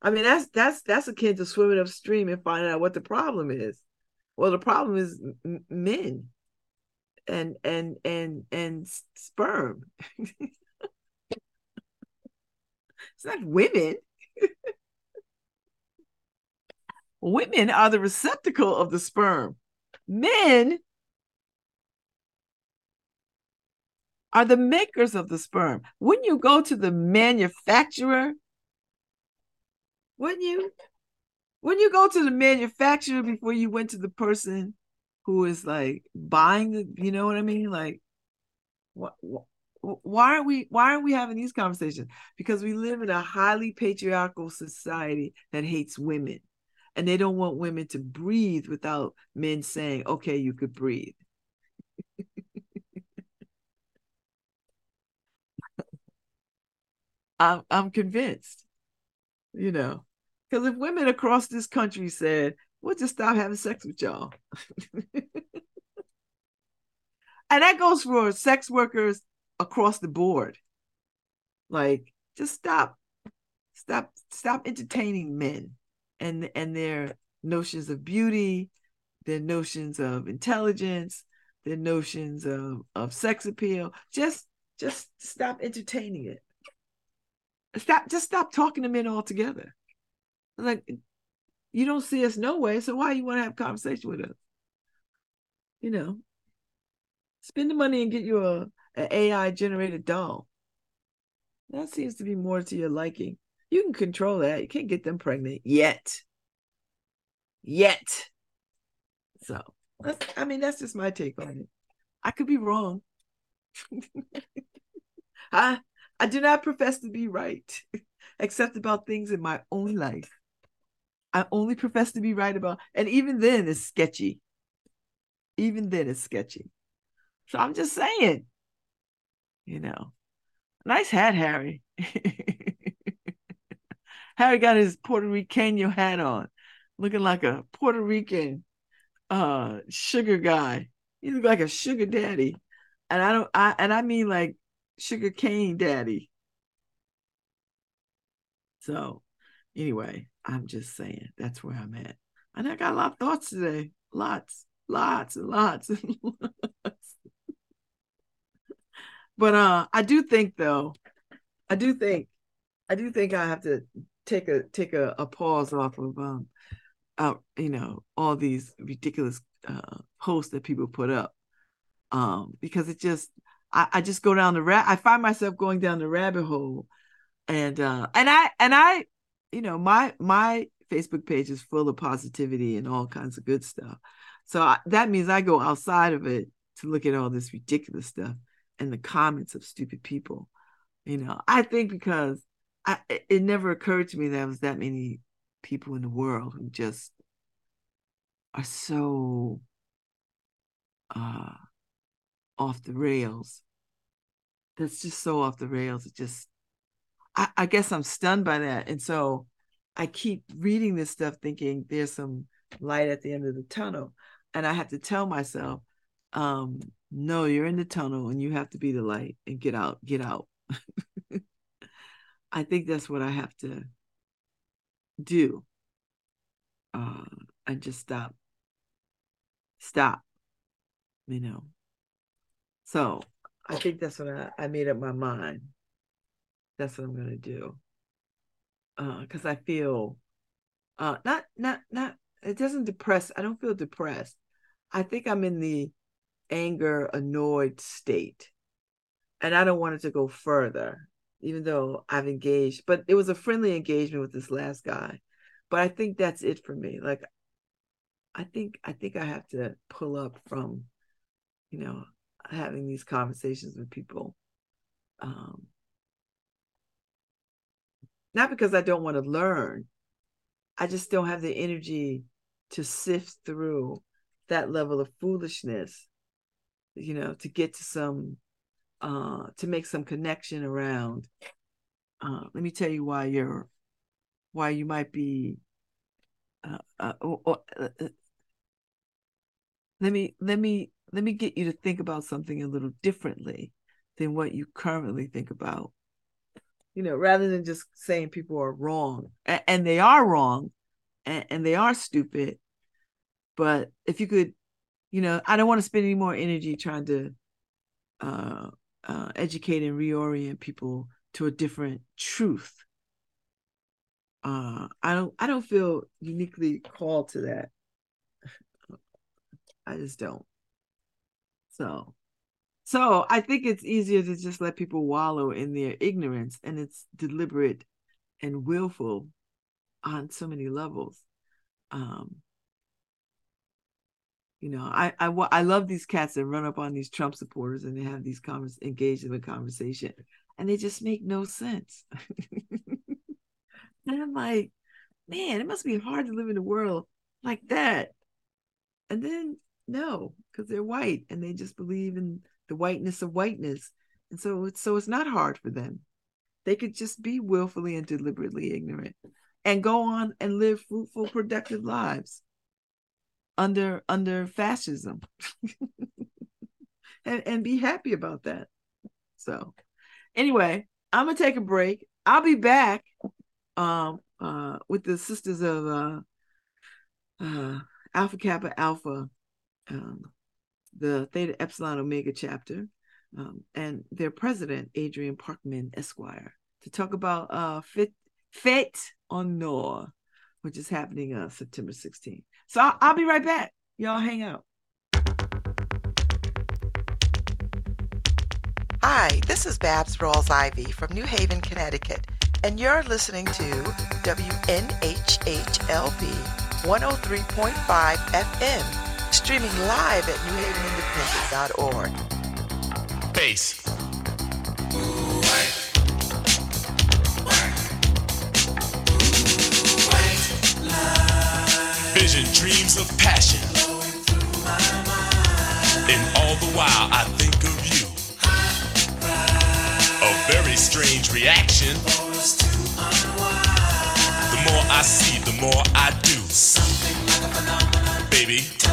I mean, that's that's that's akin to swimming upstream and finding out what the problem is. Well, the problem is men and and and and sperm. it's not women. women are the receptacle of the sperm. Men are the makers of the sperm. Wouldn't you go to the manufacturer? Wouldn't you? Wouldn't you go to the manufacturer before you went to the person who is like buying the, you know what I mean? Like, what, what why aren't we why aren't we having these conversations? Because we live in a highly patriarchal society that hates women. And they don't want women to breathe without men saying, okay, you could breathe. I'm I'm convinced, you know, because if women across this country said, "We'll just stop having sex with y'all," and that goes for sex workers across the board, like just stop, stop, stop entertaining men and and their notions of beauty, their notions of intelligence, their notions of of sex appeal. Just just stop entertaining it Stop, just stop talking to men altogether. Like, you don't see us no way, so why you want to have conversation with us? You know, spend the money and get you a an AI generated doll. That seems to be more to your liking. You can control that. You can't get them pregnant yet. Yet. So, I mean, that's just my take on it. I could be wrong. I I do not profess to be right, except about things in my own life. I only profess to be right about, and even then it's sketchy. Even then it's sketchy. So I'm just saying, you know, nice hat, Harry. Harry got his Puerto Rican hat on, looking like a Puerto Rican uh sugar guy. He look like a sugar daddy. And I don't I and I mean like sugar cane daddy. So, anyway, I'm just saying that's where I'm at. And I got a lot of thoughts today. Lots, lots, and lots, but uh I do think though, I do think I do think I have to take a take a, a pause off of um out you know all these ridiculous uh posts that people put up um because it just I, I just go down the rat. I find myself going down the rabbit hole, and uh, and I and I, you know, my my Facebook page is full of positivity and all kinds of good stuff. So I, that means I go outside of it to look at all this ridiculous stuff and the comments of stupid people. You know, I think because I, it never occurred to me that there was that many people in the world who just are so uh, off the rails. That's just so off the rails. It just, I, I guess I'm stunned by that. And so I keep reading this stuff thinking there's some light at the end of the tunnel. And I have to tell myself, um, no, you're in the tunnel and you have to be the light and get out, get out. I think that's what I have to do. Uh, and just stop. Stop. You know. So I think that's what I, I made up my mind. That's what I'm to do. because uh, I feel uh, not not not it doesn't depress. I don't feel depressed. I think I'm in the anger, annoyed state, and I don't want it to go further, even though I've engaged. But it was a friendly engagement with this last guy. But I think that's it for me. Like, I think I think I have to pull up from, you know, having these conversations with people. Um, not because I don't want to learn. I just don't have the energy to sift through that level of foolishness, you know, to get to some, uh, to make some connection around. Uh, let me tell you why you're, why you might be. Uh, uh, uh, uh, let me let me let me get you to think about something a little differently than what you currently think about you know, rather than just saying people are wrong, and, and they are wrong, and, and they are stupid. But if you could, you know, I don't want to spend any more energy trying to uh, uh, educate and reorient people to a different truth. Uh, I don't. I don't feel uniquely called to that. I just don't. So so I think it's easier to just let people wallow in their ignorance, and it's deliberate and willful on so many levels. Um, you know, I, I I love these cats that run up on these Trump supporters and they have these convers engaged in a conversation, and they just make no sense. and I'm like, man, it must be hard to live in a world like that. And then no, because they're white and they just believe in the whiteness of whiteness. And so it's so it's not hard for them. They could just be willfully and deliberately ignorant and go on and live fruitful, productive lives under under fascism. and, and be happy about that. So anyway, I'm gonna take a break. I'll be back um uh with the sisters of uh uh Alpha Kappa Alpha um the Theta Epsilon Omega chapter, um, and their president, Adrian Parkman Esquire, to talk about uh, Fit, Fête en Or, which is happening uh, September 16th. So I'll, I'll be right back. Y'all hang out. Hi, this is Babz Rawls-Ivy from New Haven, Connecticut, and you're listening to WNHHLP 103.5 FM streaming live at newhavenindependent.org. Bass. Vision, dreams of passion. And all the while I think of you. A very strange reaction. The more I see, the more I do. Baby.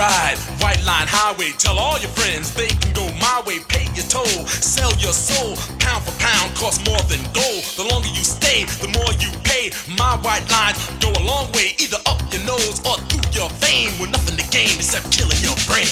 ride. White line highway, tell all your friends they can go my way. Pay sell your soul. Pound for pound costs more than gold. The longer you stay, the more you pay. My white lines go a long way, either up your nose or through your vein. With nothing to gain except killing your brain.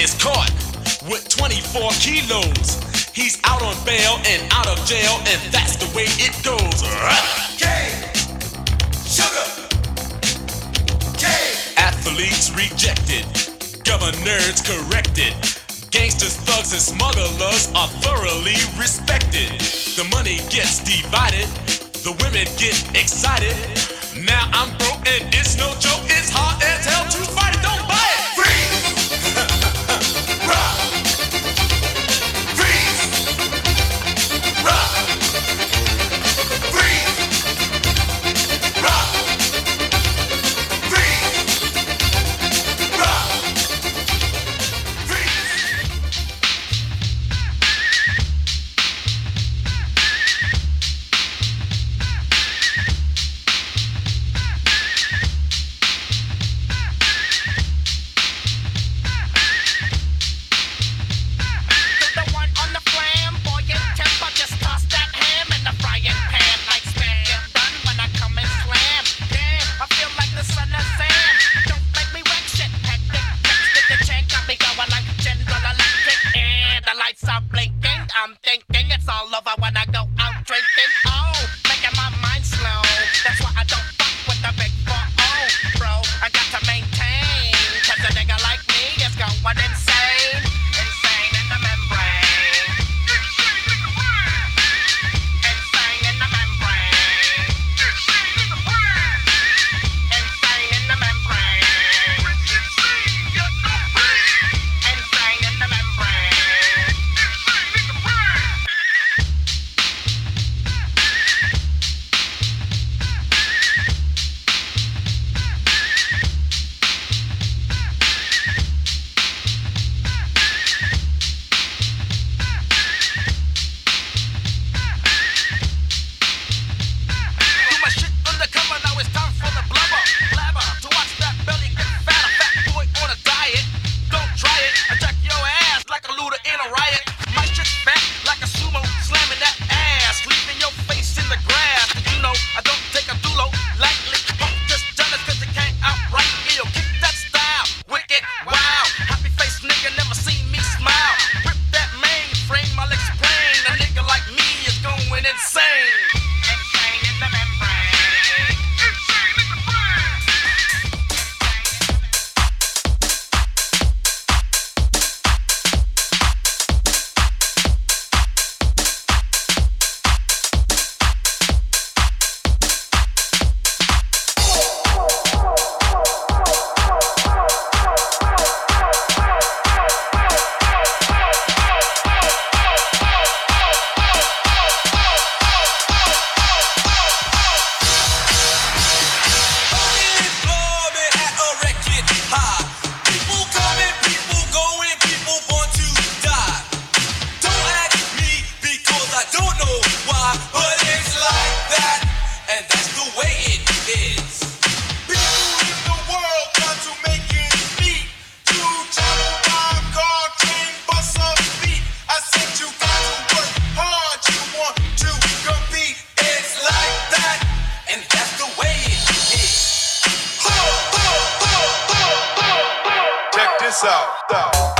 is caught with 24 kilos. He's out on bail and out of jail, and that's the way it goes. K, sugar, K. Athletes rejected, governors corrected. Gangsters, thugs, and smugglers are thoroughly respected. The money gets divided, the women get excited. Now I'm broke and it's no joke, it's hard. Sal, tal. Então.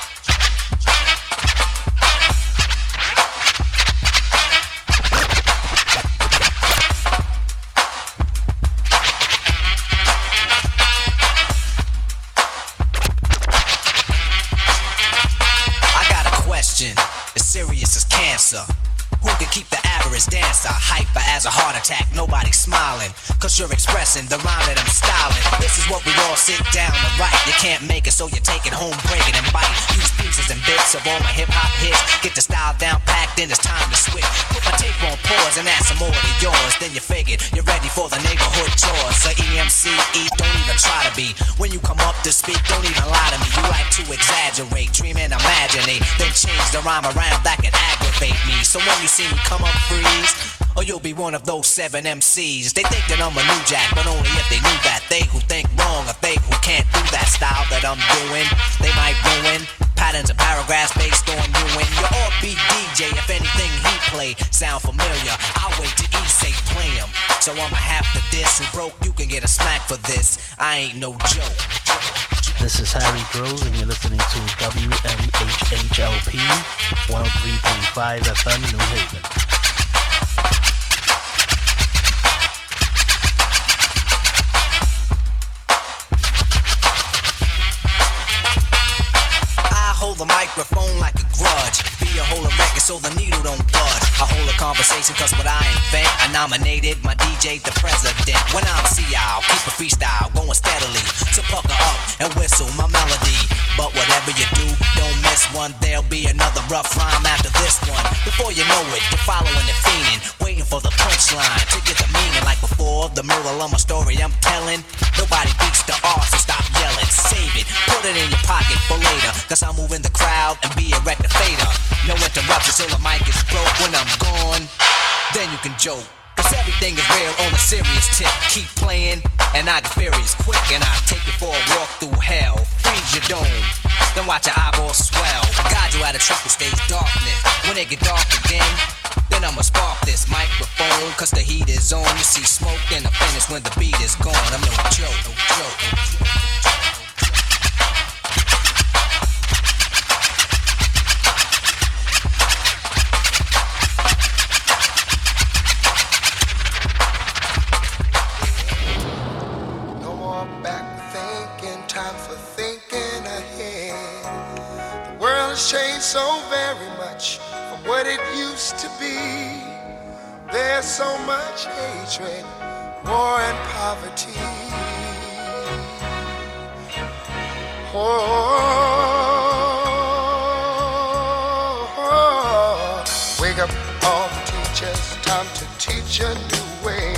cause you're expressing the rhyme that I'm styling. This is what we all sit down and write. You can't make it, so you take it home, break it and bite. Use pieces and bits of all my hip hop hits. Get the style down packed, then it's time to switch. Put my tape on pause and add some more to yours. Then you figure you're ready for the neighborhood chores. So EMCE, don't even try to be. When you come up to speak, don't even lie to me. You like to exaggerate, dream and imagine it. Then change the rhyme around that can aggravate me. So when you see me come up freeze, or you'll be one of those seven MCs. They think that I'm a new jack, but only if they knew that. They who think wrong or they who can't do that style that I'm doing, they might ruin patterns of paragraphs based on you and your RB DJ. If anything he play sound familiar, I'll wait to eat, say play him. So I'ma have to diss and broke. You can get a smack for this. I ain't no joke. This is Harry Grove, and you're listening to WNHH-LP 103.5 FM New Haven. The microphone like a grudge. Be a whole record so the needle don't budge. I hold a conversation cause what I invent, I nominated my DJ the president. When I'm y'all, keep a freestyle going steadily. So pucker up and whistle my melody. But whatever you do, don't miss one. There'll be another rough rhyme after this one. Before you know it, you're following and fiending, waiting for the punchline to get the meaning. Like before, the moral of my story I'm telling. Nobody beats the art, so stop yelling. Save it, put it in your pocket for later. Cause I'm moving the crowd and be a rectifier. No interruptions till the mic is broke when I'm gone. Then you can joke. Cause everything is real on a serious tip. Keep playing, and I get furious quick, and I take you for a walk through hell. Freeze your dome, then watch your eyeballs swell. Guide you out of trouble stage darkness. When it get dark again, then I'ma spark this microphone, cause the heat is on. You see smoke in the finish when the beat is gone. I'm no joke, no joke, no joke. What it used to be. There's so much hatred, war, and poverty. Oh, wake up all the teachers, time to teach a new way.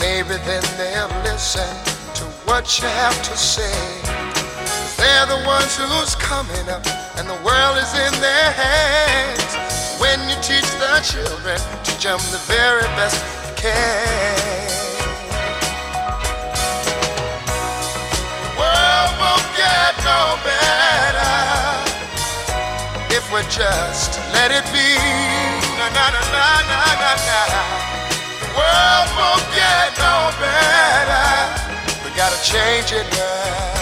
Maybe then they'll listen to what you have to say. They're the ones who's coming up and the world is in their hands. When you teach the children, teach them the very best you can. The world won't get no better if we just let it be. Na na na na na na. The world won't get no better. We gotta change it now,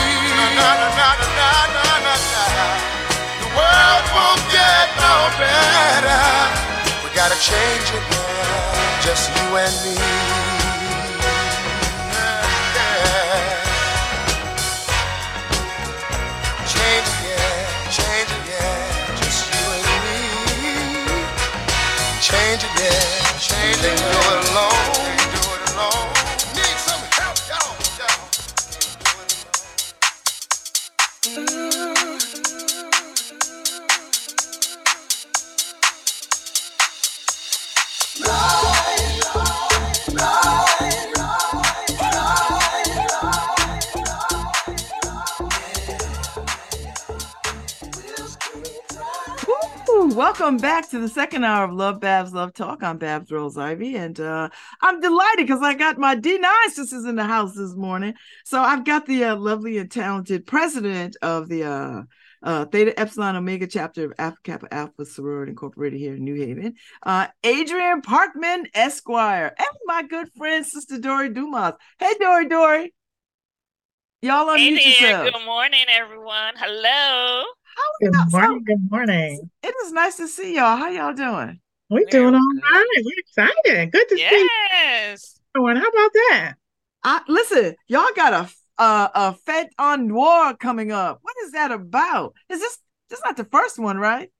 Na, na, na, na, na, na, na. The world won't get no better We gotta change it now, just you and me. Yeah. Change it, yeah, change it, yeah, just you and me. Change it, yeah, change it, it alone, welcome back to the second hour of Love Babz Love Talk. I'm Babz Rawls-Ivy, and uh, I'm delighted because I got my D9 sisters in the house this morning. So I've got the uh, lovely and talented president of the uh, uh, Theta Epsilon Omega chapter of Alpha Kappa Alpha Sorority Incorporated here in New Haven, uh, Adrian Parkman Esquire, and my good friend, Sister Dory Dumas. Hey, Dory, Dory. Y'all unmute hey there. yourself. Good morning, everyone. Hello. Good morning. Good morning. It is nice to see y'all. How y'all doing? We're doing all right. We're excited. Good to yes. see you. Yes. How about that? I listen, y'all got a uh, a Fête en Noir coming up. What is that about? Is this this is not the first one, right?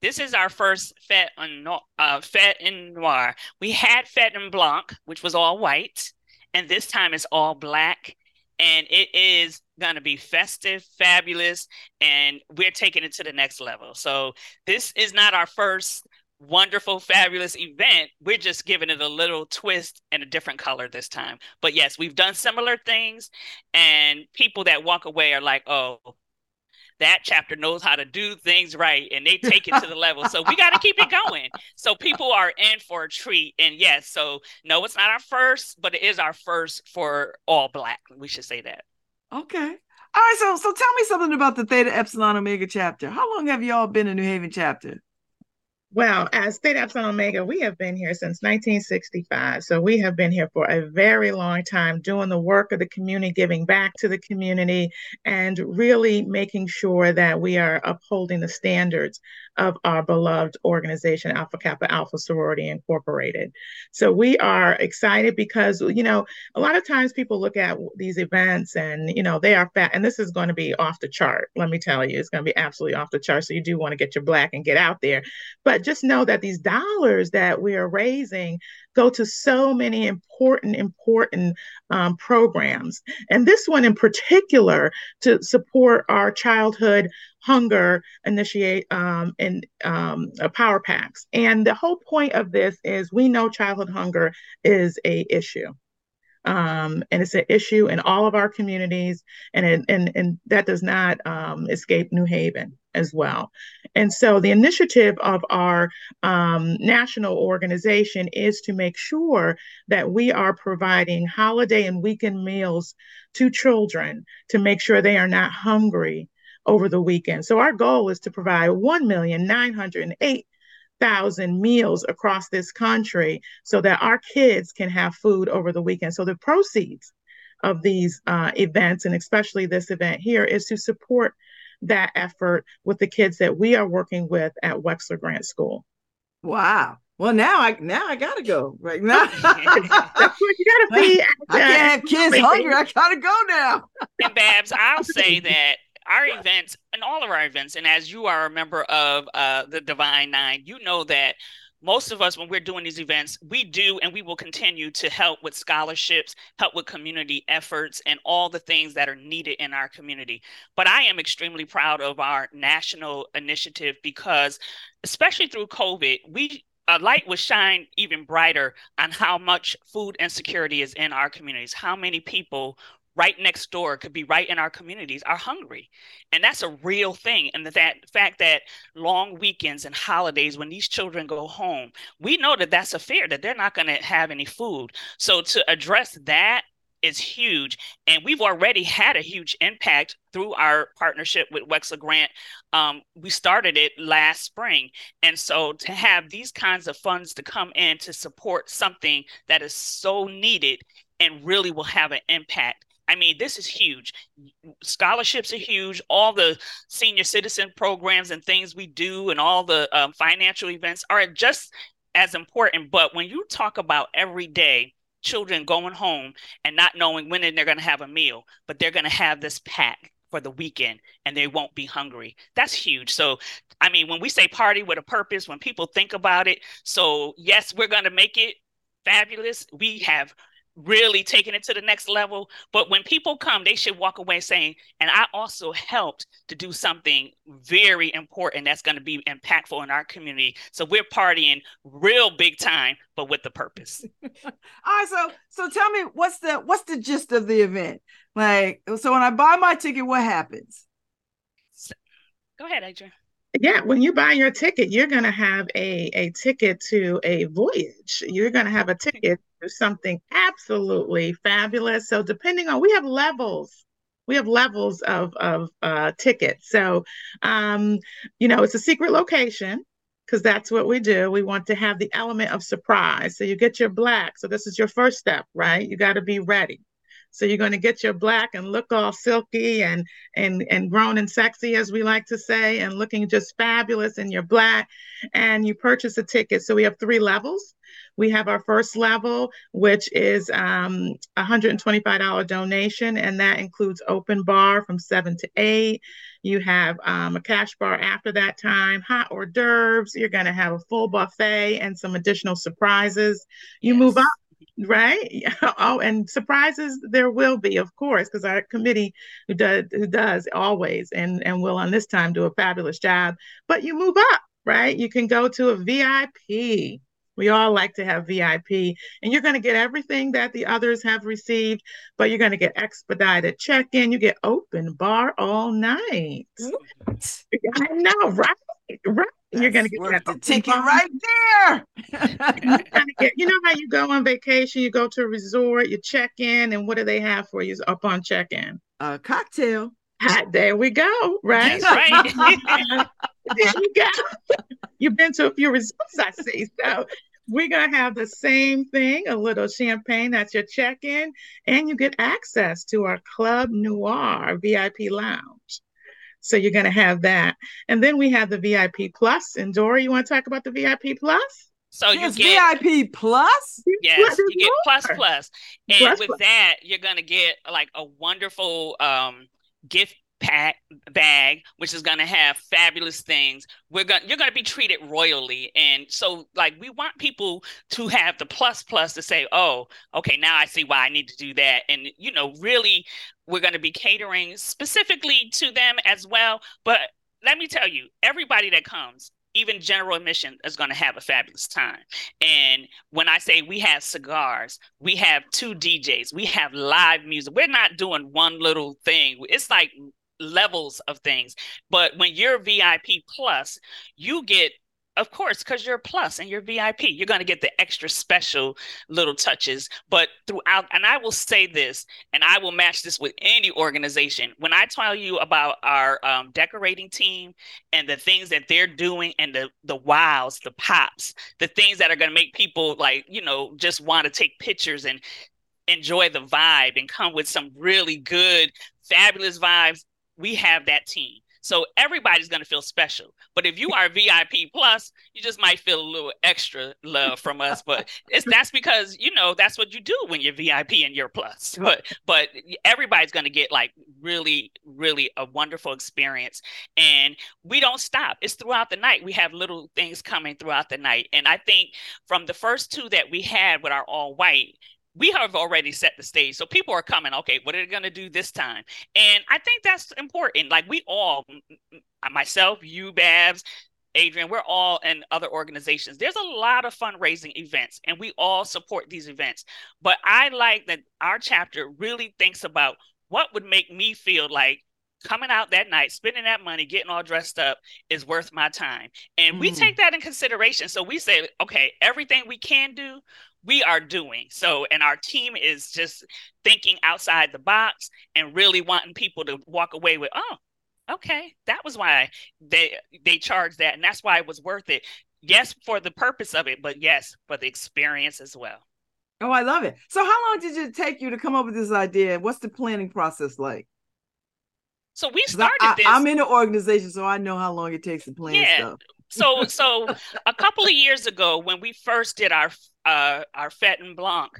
This is our first Fête en Noir. Uh, Fête en Noir. We had Fête en Blanc, which was all white, and this time it's all black and it is going to be festive, fabulous, and we're taking it to the next level. So this is not our first wonderful, fabulous event. We're just giving it a little twist and a different color this time. But yes, we've done similar things, and people that walk away are like, oh, that chapter knows how to do things right and they take it to the level. So we got to keep it going. So people are in for a treat. And yes, so no, it's not our first, but it is our first for all black. We should say that. Okay. All right. So so tell me something about the Theta Epsilon Omega chapter. How long have y'all been in New Haven chapter? Well, as Theta Epsilon Omega, we have been here since 1965. So we have been here for a very long time doing the work of the community, giving back to the community, and really making sure that we are upholding the standards of our beloved organization, Alpha Kappa Alpha Sorority Incorporated. So we are excited because, you know, a lot of times people look at these events and, you know, they are fat, and this is going to be off the chart. Let me tell you, it's going to be absolutely off the chart. So you do want to get your black and get out there. But just know that these dollars that we are raising go to so many important, important um, programs. And this one in particular to support our childhood hunger initiate um, and um, uh, power packs. And the whole point of this is we know childhood hunger is a issue. Um, and it's an issue in all of our communities, and and and that does not um, escape New Haven as well. And so the initiative of our um, national organization is to make sure that we are providing holiday and weekend meals to children to make sure they are not hungry over the weekend. So our goal is to provide 1,908 thousand meals across this country so that our kids can have food over the weekend. So the proceeds of these uh, events, and especially this event here, is to support that effort with the kids that we are working with at Wexler Grant School. Wow. Well, now I now I gotta go right now. You gotta be. I can't have kids hungry. I gotta go now. and Babz, I'll say that our events and all of our events, and as you are a member of uh, the Divine Nine, you know that most of us, when we're doing these events, we do and we will continue to help with scholarships, help with community efforts, and all the things that are needed in our community. But I am extremely proud of our national initiative because, especially through COVID, we a light was shined even brighter on how much food insecurity is in our communities, how many people right next door could be right in our communities are hungry and that's a real thing and that, fact that long weekends and holidays when these children go home we know that that's a fear that they're not going to have any food so to address that is huge and we've already had a huge impact through our partnership with Wexler Grant. Um, we started it last spring. And so to have these kinds of funds to come in to support something that is so needed and really will have an impact I mean, this is huge. Scholarships are huge. All the senior citizen programs and things we do, and all the um, financial events are just as important. But when you talk about every day, children going home and not knowing when they're going to have a meal, but they're going to have this pack for the weekend and they won't be hungry. That's huge. So, I mean, when we say party with a purpose, when people think about it, so yes, we're going to make it fabulous. We have really taking it to the next level. But when people come, they should walk away saying, and I also helped to do something very important that's going to be impactful in our community. So we're partying real big time, but with the purpose. All right. So so tell me what's the what's the gist of the event? Like so when I buy my ticket, what happens? So, go ahead, Adrian. Yeah, when you buy your ticket, you're going to have a, a ticket to a voyage. You're going to have a ticket to something absolutely fabulous. So, depending on, we have levels. We have levels of, of uh, tickets. So, um, you know, it's a secret location because that's what we do. We want to have the element of surprise. So, you get your black. So, this is your first step, right? You got to be ready. So you're going to get your black and look all silky and and and grown and sexy, as we like to say, and looking just fabulous in your black. And you purchase a ticket. So we have three levels. We have our first level, which is um, $125 donation, and that includes open bar from 7 to 8. You have um, a cash bar after that time, hot hors d'oeuvres. You're going to have a full buffet and some additional surprises. You yes. move up right oh and surprises there will be of course because our committee who does who does always and and will on this time do a fabulous job but you move up right you can go to a vip we all like to have vip and you're going to get everything that the others have received but you're going to get expedited check-in you get open bar all night i know right right you're going to get the ticket right there. you're get, you know how you go on vacation, you go to a resort, you check in, and what do they have for you upon check in? A cocktail. Ah, there we go. Right. right. there you go. You've been to a few resorts, I see. So we're going to have the same thing a little champagne that's your check in, and you get access to our Club Noir VIP lounge. So you're going to have that. And then we have the VIP Plus. And Dora, you want to talk about the VIP Plus? So you get VIP Plus? Yes, you get plus plus. And plus, with plus. that, you're going to get like a wonderful um, gift pack bag which is going to have fabulous things we're going you're going to be treated royally and so like we want people to have the plus plus to say oh okay now i see why i need to do that and you know really we're going to be catering specifically to them as well but let me tell you everybody that comes even general admission is going to have a fabulous time. And when I say we have cigars, we have two DJs, we have live music. We're not doing one little thing. It's like levels of things. But when you're VIP plus, you get of course, because you're plus and you're VIP, you're going to get the extra special little touches. But throughout, and I will say this, and I will match this with any organization. When I tell you about our um, decorating team and the things that they're doing, and the the wows, the pops, the things that are going to make people like you know just want to take pictures and enjoy the vibe and come with some really good, fabulous vibes we have that team. So everybody's going to feel special. But if you are VIP plus, you just might feel a little extra love from us. But it's that's because you know that's what you do when you're VIP and you're plus. But but everybody's going to get like really really a wonderful experience. And we don't stop. It's throughout the night. We have little things coming throughout the night. And I think from the first two that we had with our all white, we have already set the stage. So people are coming, okay, what are they going to do this time? And I think that's important. Like we all, myself, you, Babz, Adrian, we're all in other organizations. There's a lot of fundraising events and we all support these events. But I like that our chapter really thinks about what would make me feel like coming out that night, spending that money, getting all dressed up is worth my time. And mm. we take that in consideration. So we say, okay, everything we can do, we are doing. So, and our team is just thinking outside the box and really wanting people to walk away with, oh, okay, that was why they they charged that, and that's why it was worth it. Yes, for the purpose of it, but yes, for the experience as well. Oh, I love it. So, how long did it take you to come up with this idea? What's the planning process like? So we started I, this. I'm in an organization, so I know how long it takes to plan yeah. stuff. so so a couple of years ago, when we first did our uh, our en Blanc,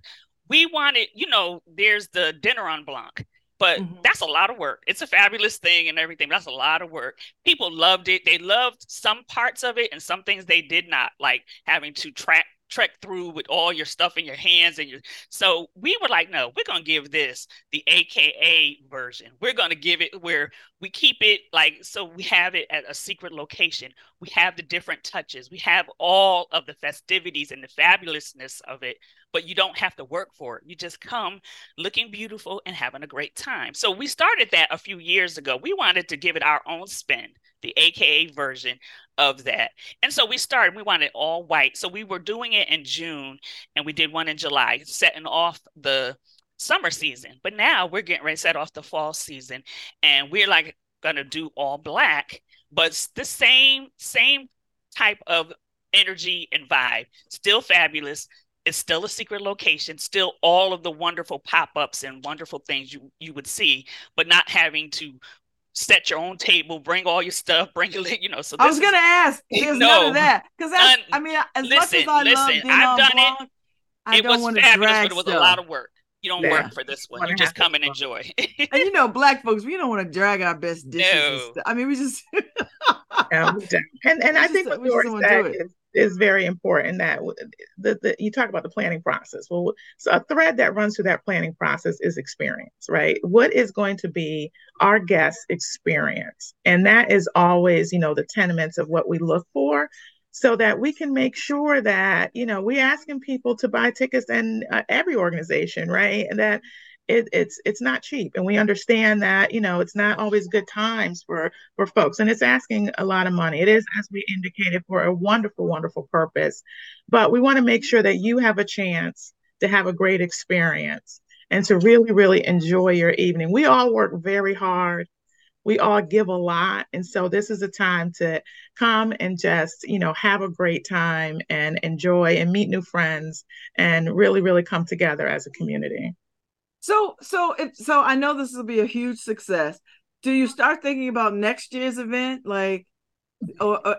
we wanted, you know, there's the Dîner en Blanc, but mm-hmm. that's a lot of work. It's a fabulous thing and everything. That's a lot of work. People loved it. They loved some parts of it and some things they did not, like having to track trek through with all your stuff in your hands and your so we were like no we're to give this the aka version. We're to give it where we keep it like so we have it at a secret location. We have the different touches. We have all of the festivities and the fabulousness of it but you don't have to work for it you just come looking beautiful and having a great time so we started that a few years ago we wanted to give it our own spin the aka version of that. And so we started, we wanted all white. So we were doing it in June and we did one in July, setting off the summer season. But now we're getting ready to set off the fall season and we're like gonna do all black, but the same, same type of energy and vibe. Still fabulous. It's still a secret location, still all of the wonderful pop-ups and wonderful things you, you would see, but not having to set your own table, bring all your stuff, bring your, you know. So I was gonna ask. There's no, none of that because that's. I mean, as listen, much as I listen, love being I've done blog, it. I it don't was want to fabulous, drag but it was stuff. a lot of work. You don't Yeah. work for this one. You just come and enjoy. and you know, black folks, we don't want to drag our best dishes. and No. stuff. I mean, we just. Yeah, and and We I just think what we just Lori don't wanna do said is, is very important. That the, the you talk about the planning process. Well, so a thread that runs through that planning process is experience, right? What is going to be our guest experience, and that is always, you know, the tenements of what we look for. So that we can make sure that you know we're asking people to buy tickets and uh, every organization, right? And that it, it's it's not cheap, and we understand that you know it's not always good times for for folks and it's asking a lot of money. It is as we indicated for a wonderful wonderful purpose but we want to make sure that you have a chance to have a great experience and to really really enjoy your evening. We all work very hard. We all give a lot and so this is a time to come and just you know have a great time and enjoy and meet new friends and really really come together as a community So, so if so, I know this will be a huge success. Do you start thinking about next year's event, like, or, or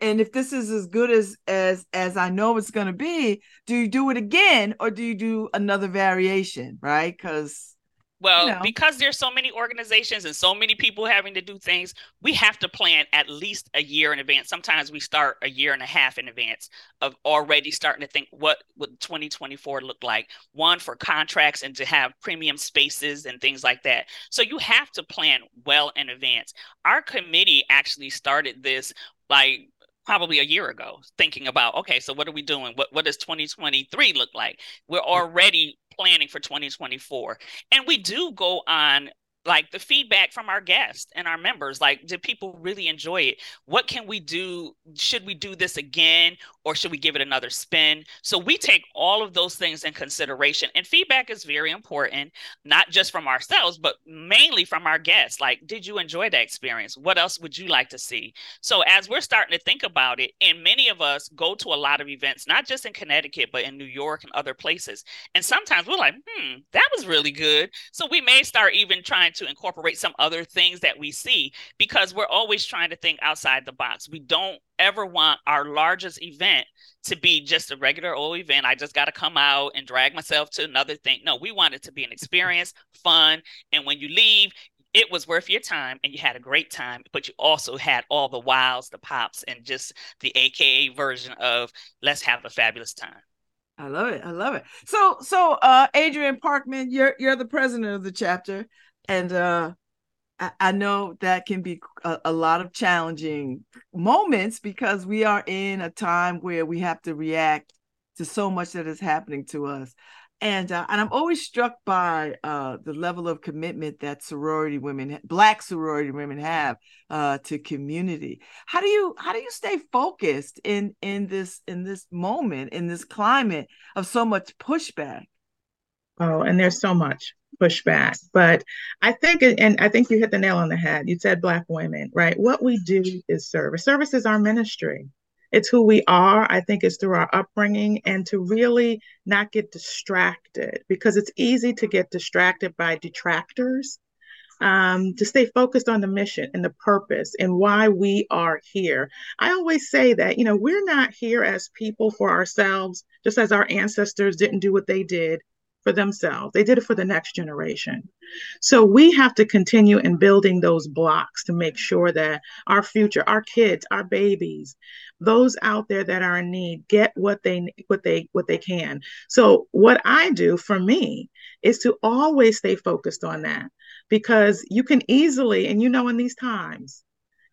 and if this is as good as as as I know it's going to be, do you do it again or do you do another variation, right? Because Well, because there's so many organizations and so many people having to do things, we have to plan at least a year in advance. Sometimes we start a year and a half in advance of already starting to think what would 2024 look like. One for contracts and to have premium spaces and things like that. So you have to plan well in advance. Our committee actually started this like probably a year ago thinking about okay so what are we doing? What what does 2023 look like? We're mm. already planning for 2024 and we do go on like the feedback from our guests and our members like did people really enjoy it? What can we do? Should we do this again or should we give it another spin? So we take all of those things in consideration and feedback is very important not just from ourselves but mainly from our guests. Like did you enjoy that experience? What else would you like to see? So as we're starting to think about it and many of us go to a lot of events not just in connecticut but in new york and other places and sometimes we're like, hmm, that was really good. So we may start even trying to incorporate some other things that we see because we're always trying to think outside the box. We don't ever want our largest event to be just a regular old event. I just got to come out and drag myself to another thing. No, we want it to be an experience, fun. And when you leave, it was worth your time and you had a great time, but you also had all the wows, the pops, and just the AKA version of let's have a fabulous time. I love it. I love it. So, so uh, Adrian Parkman, you're you're the president of the chapter, and uh, I, I know that can be a, a lot of challenging moments because we are in a time where we have to react to so much that is happening to us. And uh, and I'm always struck by uh, the level of commitment that sorority women, Black sorority women, have uh, to community. How do you how do you stay focused in in this in this moment in this climate of so much pushback? Oh, and there's so much pushback. But I think, and I think you hit the nail on the head. You said Black women, right? What we do is service. Service is our ministry. It's who we are. I think it's through our upbringing and to really not get distracted because it's easy to get distracted by detractors. Um, to stay focused on the mission and the purpose and why we are here. I always say that, you know, we're not here as people for ourselves, just as our ancestors didn't do what they did for themselves. They did it for the next generation. So we have to continue in building those blocks to make sure that our future, our kids, our babies, those out there that are in need get what they what they what they can. So what I do for me is to always stay focused on that because you can easily and you know in these times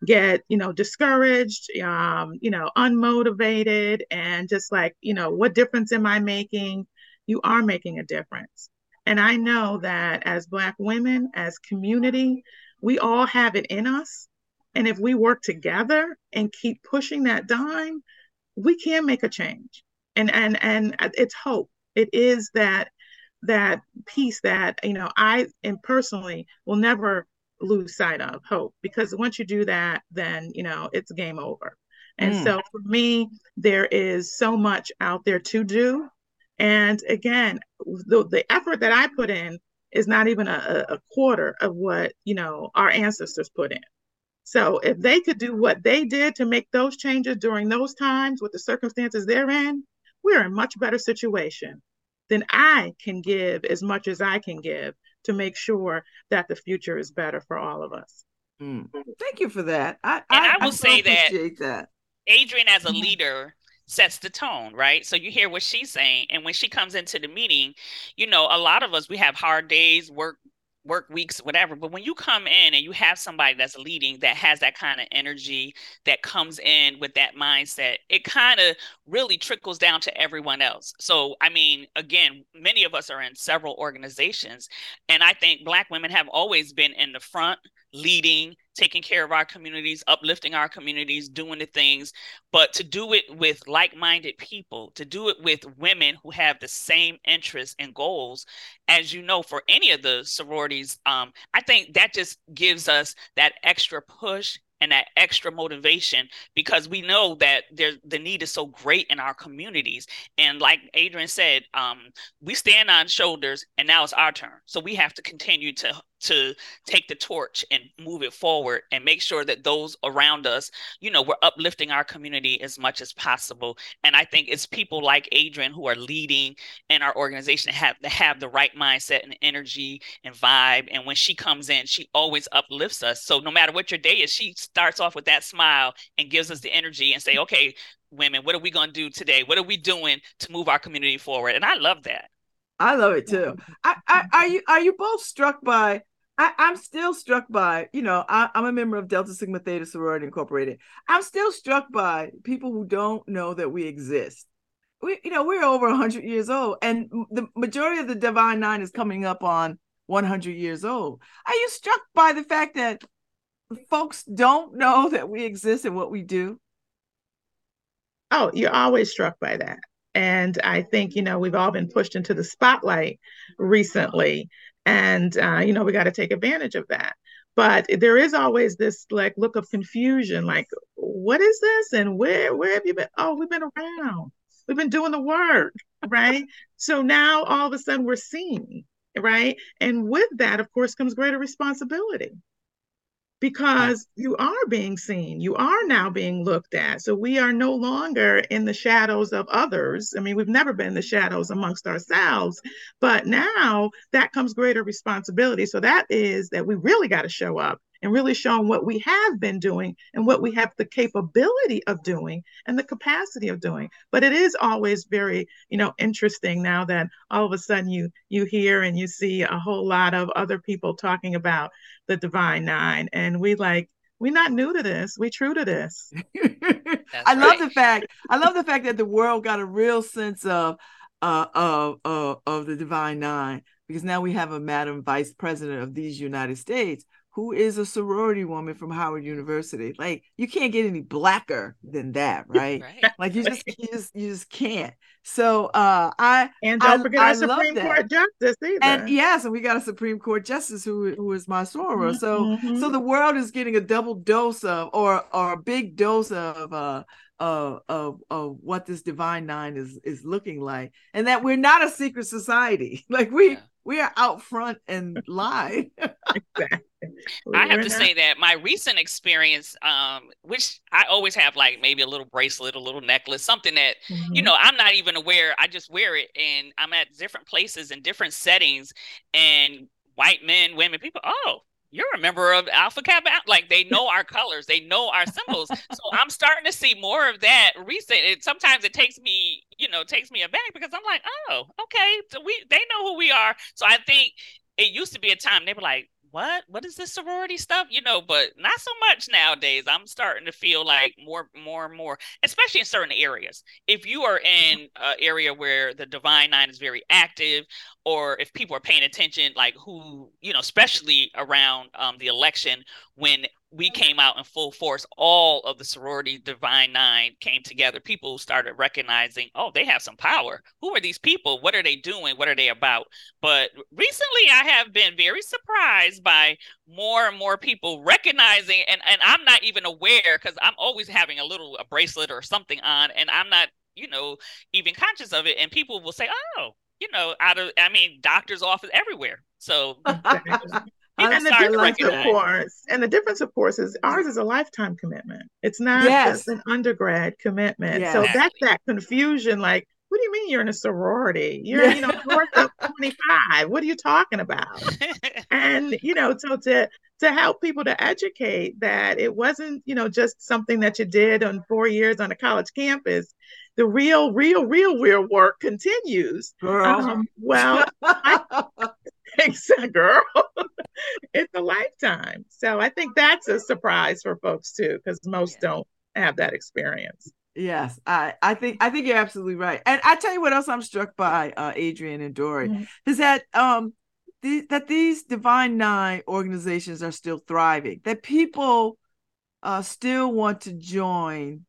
get you know discouraged um you know unmotivated and just like you know what difference am i making you are making a difference. And I know that as Black women, as community, we all have it in us. And if we work together and keep pushing that dime, we can make a change. And and and it's hope. It is that that piece that you know I and personally will never lose sight of hope because once you do that, then you know it's game over. And Mm. so for me, there is so much out there to do. And again, the, the effort that I put in is not even a, a quarter of what you know our ancestors put in. So if they could do what they did to make those changes during those times with the circumstances they're in, we're in a much better situation than I can give as much as I can give to make sure that the future is better for all of us. Mm. Thank you for that. I, and I, I will I say that, that Adrienne, as a leader, sets the tone, right? So you hear what she's saying. And when she comes into the meeting, you know, a lot of us, we have hard days, work work weeks, whatever. But when you come in and you have somebody that's leading that has that kind of energy, that comes in with that mindset, it kind of really trickles down to everyone else. So, I mean, again, many of us are in several organizations, and I think Black women have always been in the front leading, taking care of our communities, uplifting our communities, doing the things, but to do it with like minded people, to do it with women who have the same interests and goals, as you know, for any of the sororities, um, I think that just gives us that extra push and that extra motivation because we know that there the need is so great in our communities. And like Adrian said um, we stand on shoulders and now it's our turn. So we have to continue to to take the torch and move it forward and make sure that those around us, you know, we're uplifting our community as much as possible. And I think it's people like Adrian who are leading in our organization have to have the right mindset and energy and vibe. And when she comes in, she always uplifts us. So no matter what your day is, she starts off with that smile and gives us the energy and say, okay, women, what are we going to do today? What are we doing to move our community forward? And I love that. I love it too. I, I, are you are you both struck by I, am still struck by, you know, I, am a member of Delta Sigma Theta Sorority Incorporated. I'm still struck by people who don't know that we exist. We, you know, we're over 100 years old, and the majority of the Divine Nine is coming up on 100 years old. Are you struck by the fact that folks don't know that we exist and what we do? Oh, you're always struck by that. And I think, you know, we've all been pushed into the spotlight recently and uh, you know we got to take advantage of that. But there is always this like look of confusion like what is this? And where where have you been? Oh we've been around. We've been doing the work right? So now all of a sudden we're seen right? And with that of course comes greater responsibility because you are being seen. You are now being looked at. So we are no longer in the shadows of others. I mean, we've never been in the shadows amongst ourselves, but now that comes greater responsibility. So that is that we really got to show up and really showing what we have been doing and what we have the capability of doing and the capacity of doing. But it is always very, you know, interesting now that all of a sudden you you hear and you see a whole lot of other people talking about the divine nine. And we like, we're not new to this. We true to this. I right. love the fact. I love the fact that the world got a real sense of uh, of, of of the divine nine because now we have a madam vice president of these United States who is a sorority woman from Howard University. Like you can't get any blacker than that, right? right. Like you just you just you just can't. So uh I and don't I, forget I, our Supreme Court justice either. And yes, and we got a Supreme Court justice who who is my soror. Mm-hmm. So mm-hmm. so the world is getting a double dose of or or a big dose of uh of, of of what this divine nine is is looking like and that we're not a secret society like we yeah. We are out front and live exactly I have to say that my recent experience, um, which I always have like maybe a little bracelet, a little necklace, something that, mm-hmm. you know, I'm not even aware. I just wear it and I'm at different places in different settings and white men, women, people, oh, you're a member of Alpha Kappa. Like they know our colors, they know our symbols. so I'm starting to see more of that recent. It, sometimes it takes me, you know, takes me aback because I'm like, oh, okay, so we they know who we are. So I think it used to be a time they were like, what? What is this sorority stuff? You know but not so much nowadays. I'm starting to feel like more more and more especially in certain areas. If you are in an area where the divine nine is very active or if people are paying attention like who you know especially around um, the election when we came out in full force. All of the sorority Divine Nine came together. People started recognizing, oh, they have some power. Who are these people? What are they doing? What are they about? But recently, I have been very surprised by more and more people recognizing, and, and I'm not even aware because I'm always having a little a bracelet or something on, and I'm not, you know, even conscious of it. And people will say, oh, you know, out of, I mean, doctor's office everywhere So exactly. and the difference, of course, and the difference, of course, is ours is a lifetime commitment. It's not yes. just an undergrad commitment. Yes. So that's that confusion. Like, what do you mean you're in a sorority? You're, yeah. you know, north of 25. What are you talking about? and you know, so to to help people to educate that it wasn't, you know, just something that you did on four years on a college campus. The real, real, real, real work continues. Um, well, I, girl. it's a lifetime. So I think that's a surprise for folks too, because most yeah. don't have that experience. Yes, I, I think I think you're absolutely right. And I tell you what else I'm struck by, uh, Adrian and Dory, mm-hmm. is that um the, that these Divine Nine organizations are still thriving. That people uh still want to join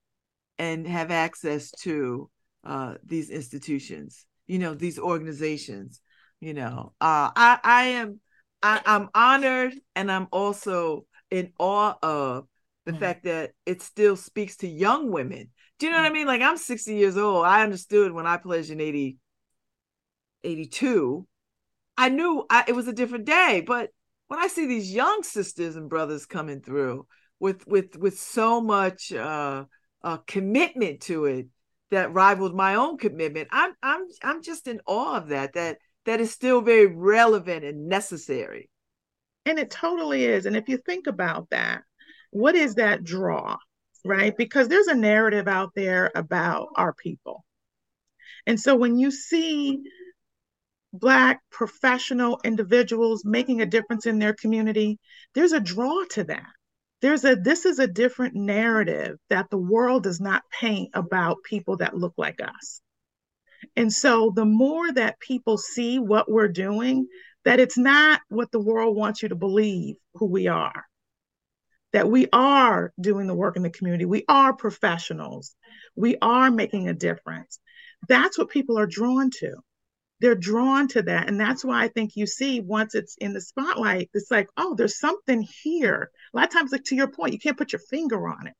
and have access to uh these institutions, you know, these organizations you know uh i i am I, i'm honored and i'm also in awe of the mm. fact that it still speaks to young women. Do you know mm what i mm. mean? Like i'm 60 years old. I understood when i pledged in 80 82 i knew I, it was a different day but when i see these young sisters and brothers coming through with with with so much uh, uh commitment to it that rivaled my own commitment i'm i'm i'm just in awe of that that that is still very relevant and necessary. And it totally is. And if you think about that, what is that draw, right? Because there's a narrative out there about our people. And so when you see Black professional individuals making a difference in their community, there's a draw to that. There's a this is a different narrative that the world does not paint about people that look like us. And so the more that people see what we're doing, that it's not what the world wants you to believe who we are, that we are doing the work in the community, we are professionals, we are making a difference. That's what people are drawn to. They're drawn to that. And that's why I think you see once it's in the spotlight, it's like, oh, there's something here. A lot of times, like to your point, you can't put your finger on it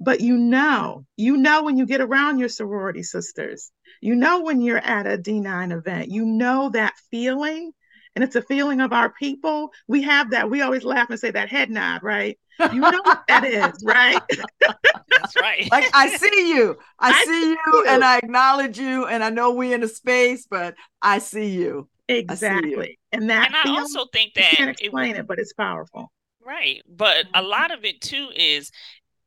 but you know, you know when you get around your sorority sisters, you know when you're at a D9 event, you know that feeling, and it's a feeling of our people. We have that. We always laugh and say that head nod, right? You know what that is, right? That's right. like I see you, I, I see, see you, you, and I acknowledge you, and I know we in a space, but I see you. Exactly, you. and that. And I also think that you can't explain it, it, but it's powerful. Right. But a mm-hmm. lot of it too is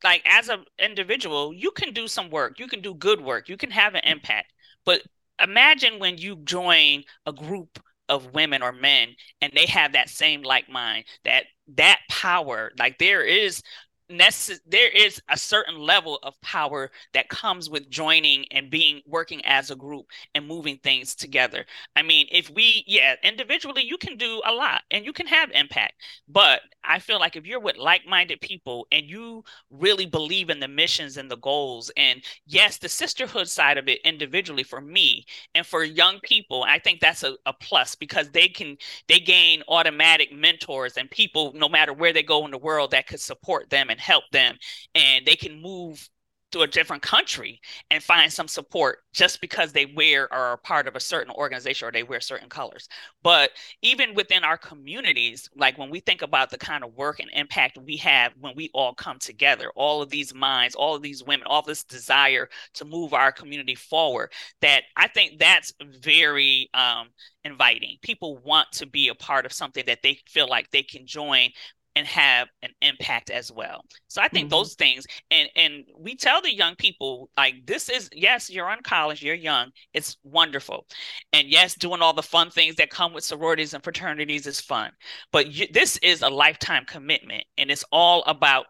like as an individual, you can do some work, you can do good work, you can have an impact. But imagine when you join a group of women or men and they have that same like mind, that that power, like there is necess- there is a certain level of power that comes with joining and being working as a group and moving things together. I mean, if we, yeah, individually, you can do a lot and you can have impact. But I feel like if you're with like minded people and you really believe in the missions and the goals, and yes, the sisterhood side of it individually for me and for young people, I think that's a, a plus because they can, they gain automatic mentors and people, no matter where they go in the world, that could support them and help them and they can move to a different country and find some support just because they wear or are part of a certain organization or they wear certain colors. But even within our communities, like when we think about the kind of work and impact we have when we all come together, all of these minds, all of these women, all this desire to move our community forward, that I think that's very um, inviting. People want to be a part of something that they feel like they can join and have an impact as well. So I think mm-hmm. those things and and we tell the young people like this is yes, you're on college, you're young, it's wonderful. And yes, doing all the fun things that come with sororities and fraternities is fun. But you, this is a lifetime commitment and it's all about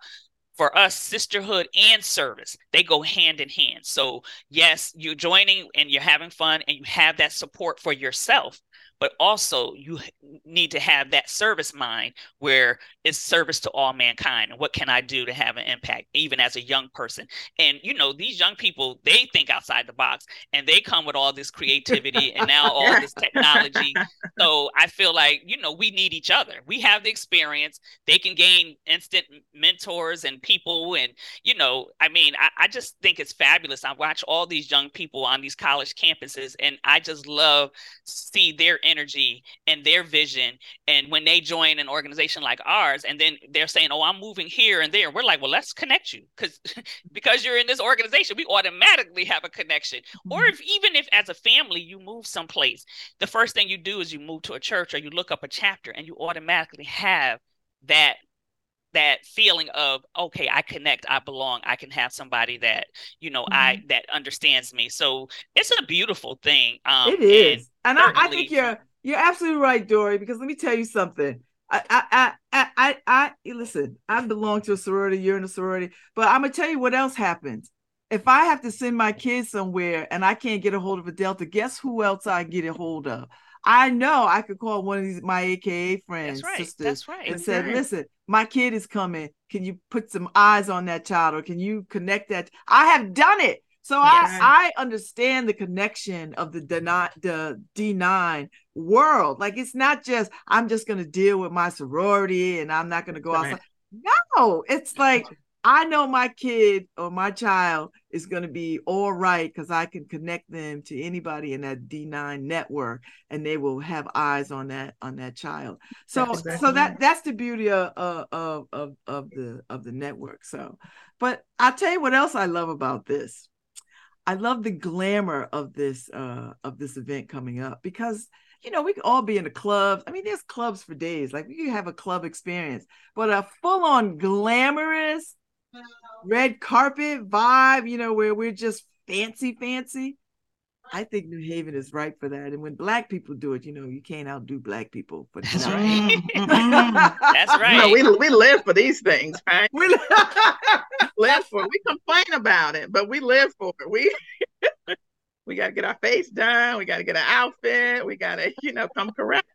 for us sisterhood and service they go hand in hand so yes you're joining and you're having fun and you have that support for yourself but also you need to have that service mind where it's service to all mankind and what can i do to have an impact even as a young person? And you know these young people they think outside the box and they come with all this creativity and now all this technology. So i feel like you know we need each other. We have the experience. They can gain instant mentors and people and you know i mean I, I just think it's fabulous. I watch all these young people on these college campuses and i just love see their energy and their vision. And when they join an organization like ours, and then they're saying, "Oh, I'm moving here and there," we're like, "Well, let's connect you," because because you're in this organization, we automatically have a connection. Mm-hmm. Or if even if as a family you move someplace, the first thing you do is you move to a church or you look up a chapter, and you automatically have that that feeling of okay i connect i belong i can have somebody that you know mm-hmm. i that understands me so it's a beautiful thing um it is and, and I, I, think you're you're absolutely right dory because let me tell you something I, I, I, I, I, listen. I belong to a sorority. You're in a sorority, but I'm gonna tell you what else happens. If I have to send my kids somewhere and I can't get a hold of a Delta, guess who else I get a hold of? I know I could call one of these my AKA friends, That's right. sisters, That's right. and said, right. "Listen, my kid is coming. Can you put some eyes on that child, or can you connect that?" I have done it, so yes. I I understand the connection of the the D nine world. Like it's not just I'm just going to deal with my sorority and I'm not going to go right. outside. No, it's like I know my kid or my child is going to be all right because I can connect them to anybody in that D9 network and they will have eyes on that on that child. So exactly so that that's the beauty of, of of of the of the network. So but I'll tell you what else I love about this. I love the glamour of this uh of this event coming up because you know, we could all be in the clubs. I mean, there's clubs for days. Like you have a club experience, but a full-on glamorous red carpet vibe, you know, where we're just fancy, fancy. I think New Haven is right for that. And when black people do it, you know, you can't outdo black people. But that's right. that's right. No, we we live for these things, right? We live for. It. We complain about it, but we live for it. We we got to get our face done. We got to get an outfit. We got to, you know, come correct.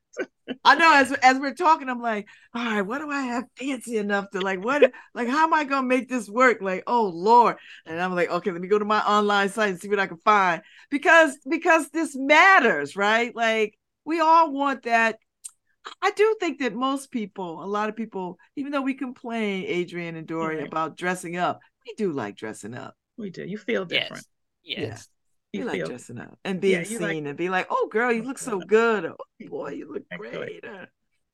I know as as we're talking, I'm like, all right, what do I have fancy enough to like what like how am I gonna make this work? Like, oh Lord. And I'm like, okay, let me go to my online site and see what I can find. Because because this matters, right? Like we all want that. I do think that most people, a lot of people, even though we complain, Adrienne and Dory, right. about dressing up, we do like dressing up. We do. You feel different. Yes. yes. You, you like feel, dressing up and being yeah, seen like, and be like, "Oh, girl, you look so good." Oh, boy, you look great. Uh,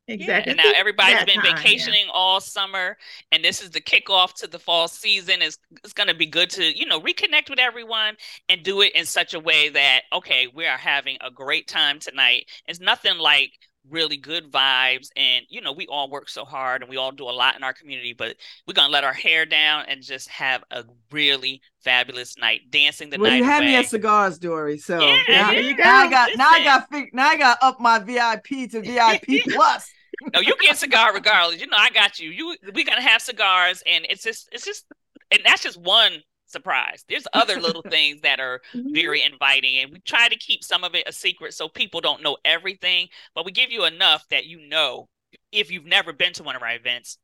exactly. Yeah, and now everybody's been time, vacationing yeah. all summer, and this is the kickoff to the fall season. Is it's going to be good to you know reconnect with everyone and do it in such a way that okay, we are having a great time tonight. It's nothing like really good vibes and you know we all work so hard and we all do a lot in our community but we're gonna let our hair down and just have a really fabulous night dancing the well, night you had me at cigars dory so yeah, now, yeah, now i got now i got now i got up my vip to vip plus. No you get cigar regardless you know i got you. You we're gonna have cigars and it's just it's just and that's just one surprise. There's other little things that are mm-hmm. very inviting, and we try to keep some of it a secret so people don't know everything, but we give you enough that you know if you've never been to one of our events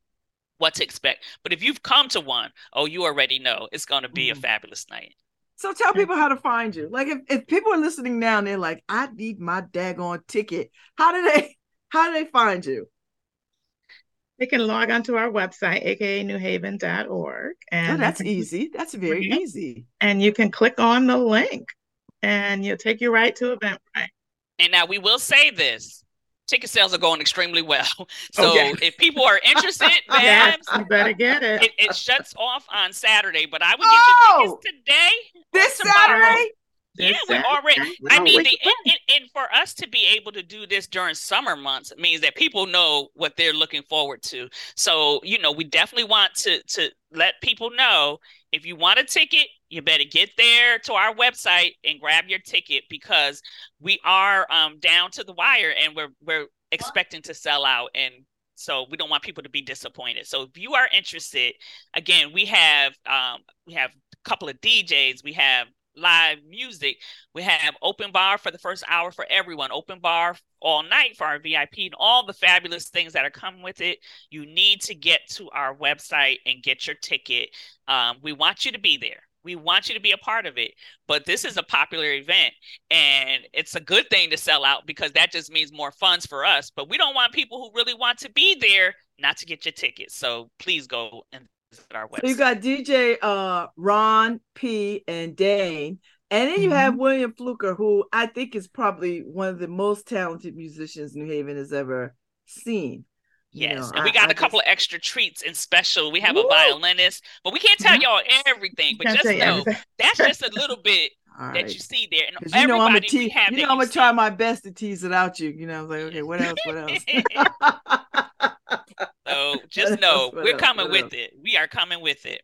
what to expect. But if you've come to one, oh, you already know it's going to be mm-hmm. a fabulous night. So tell people how to find you. Like if, if people are listening now and they're like, I need my daggone ticket. How do they how do they find you? They can log onto our website, aka newhaven.org. Oh, and oh, that's easy. That's very easy. And you can click on the link and you'll take you right to Eventbrite. And now we will say this. Ticket sales are going extremely well. Oh, so okay. if people are interested, yes, you better get it. it. it. shuts off on Saturday, but I would get oh, you tickets today. This Saturday? Yeah, we're already. I mean, the, and, and, for us to be able to do this during summer months means that people know what they're looking forward to. So, you know, we definitely want to to let people know if you want a ticket, you better get there to our website and grab your ticket because we are um, down to the wire and we're we're expecting to sell out and so we don't want people to be disappointed. So if you are interested, again, we have um, we have a couple of DJs, we have live music. We have open bar for the first hour for everyone, open bar all night for our VIP and all the fabulous things that are coming with it. You need to get to our website and get your ticket. Um, we want you to be there. We want you to be a part of it. But this is a popular event and it's a good thing to sell out because that just means more funds for us. But we don't want people who really want to be there not to get your tickets. So please go and our website. So you got DJ uh, Ron P and Dane. And then you mm-hmm. have William Fluker, who I think is probably one of the most talented musicians New Haven has ever seen. Yes, you know, and we got I, a couple just... of extra treats and special. We have Woo! a violinist, but we can't tell mm-hmm. y'all everything. But just know that's just a little bit that right. you see there. And you know I'm gonna te- you know I'm gonna try my best to tease it out you. You know, I was like, okay, what else? What else? so just know we're coming with it. We are coming with it.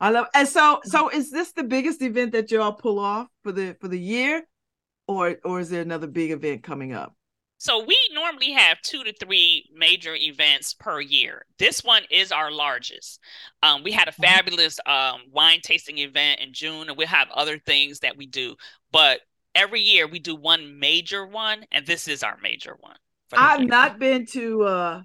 I love and so so is this the biggest event that y'all pull off for the for the year? Or or is there another big event coming up? So we normally have two to three major events per year. This one is our largest. Um, we had a mm-hmm. fabulous um, wine tasting event in June, and we have other things that we do. But every year we do one major one, and this is our major one. I've not been to uh,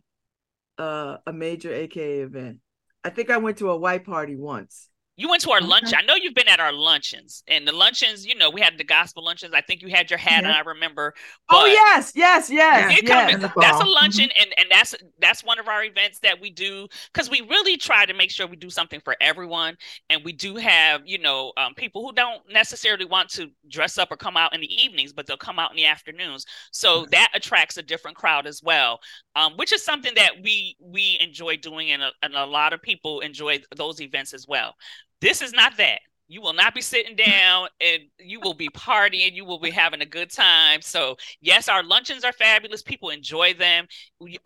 uh, a major AKA event. I think I went to a white party once. You went to our lunch. I know you've been at our luncheons, and the luncheons. You know, we had the gospel luncheons. I think you had your hat yeah. on. I remember. oh yes, yes, yes. yes. That's a luncheon, mm-hmm. and and that's that's one of our events that we do because we really try to make sure we do something for everyone, and we do have you know um, people who don't necessarily want to dress up or come out in the evenings, but they'll come out in the afternoons. So mm-hmm. that attracts a different crowd as well, um, which is something that we we enjoy doing, and a, and a lot of people enjoy those events as well. This is not that. You will not be sitting down and you will be partying. You will be having a good time. So, yes, our luncheons are fabulous. People enjoy them.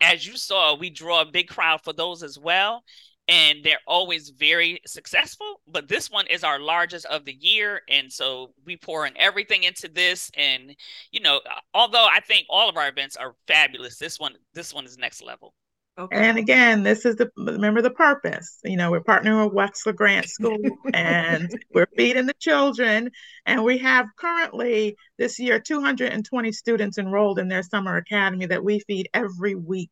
As you saw, we draw a big crowd for those as well. And they're always very successful. But this one is our largest of the year. And so we pour in everything into this. And, you know, although I think all of our events are fabulous, this one, this one is next level. Okay. And again, this is the remember the purpose. You know, we're partnering with Wexler Grant School and we're feeding the children. And we have currently this year 220 students enrolled in their summer academy that we feed every week.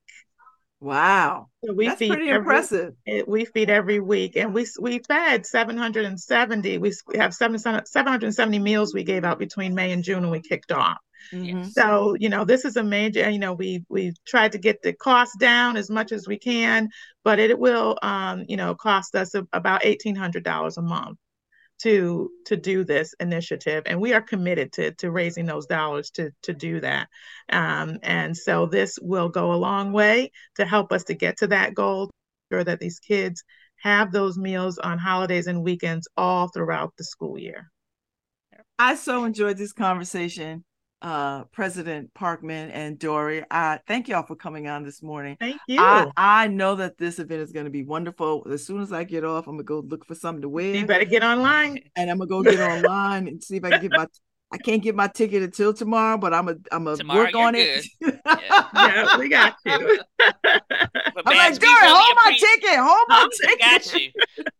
Wow. So we That's feed pretty every, impressive. Eh, we feed every week and we we fed 770. We have 770 meals we gave out between May and June and we kicked off. Mm-hmm. So, you know, this is a major, you know, we we tried to get the cost down as much as we can, but it will um, you know, cost us a, about $1800 a month to to do this initiative. And we are committed to to raising those dollars to to do that. Um, and so this will go a long way to help us to get to that goal sure that these kids have those meals on holidays and weekends all throughout the school year. I so enjoyed this conversation uh, President Parkman and Dory. I thank y'all for coming on this morning. Thank you. I, I know that this event is going to be wonderful. As soon as I get off, I'm gonna go look for something to wear. You better get online, and I'm gonna go get online and see if I can get my. I can't get my ticket until tomorrow, but I'm a I'm a tomorrow, work on it. yeah. yeah. we got you. I'm like, Dory, hold my ticket, hold my ticket. Got you,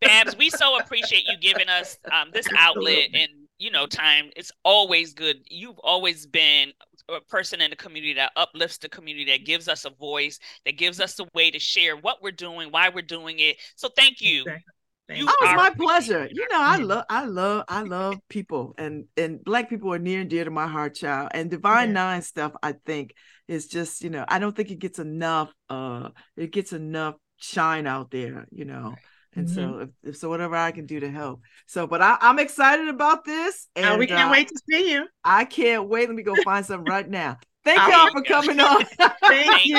Babz. We so appreciate you giving us um, this outlet and you know time it's always good you've always been a person in the community that uplifts the community that gives us a voice that gives us a way to share what we're doing why we're doing it so thank you exactly. You oh, it's my pleasure. You know, I love, I love, I love people, and and black people are near and dear to my heart, child. And Divine yeah. Nine stuff, I think, is just, you know, I don't think it gets enough. Uh, it gets enough shine out there. You know, and mm-hmm. so, if, if, so, whatever I can do to help. So, but I, am excited about this, and oh, we can't uh, wait to see you. I can't wait. Let me go find some right now. Thank y'all for coming on. Thank you.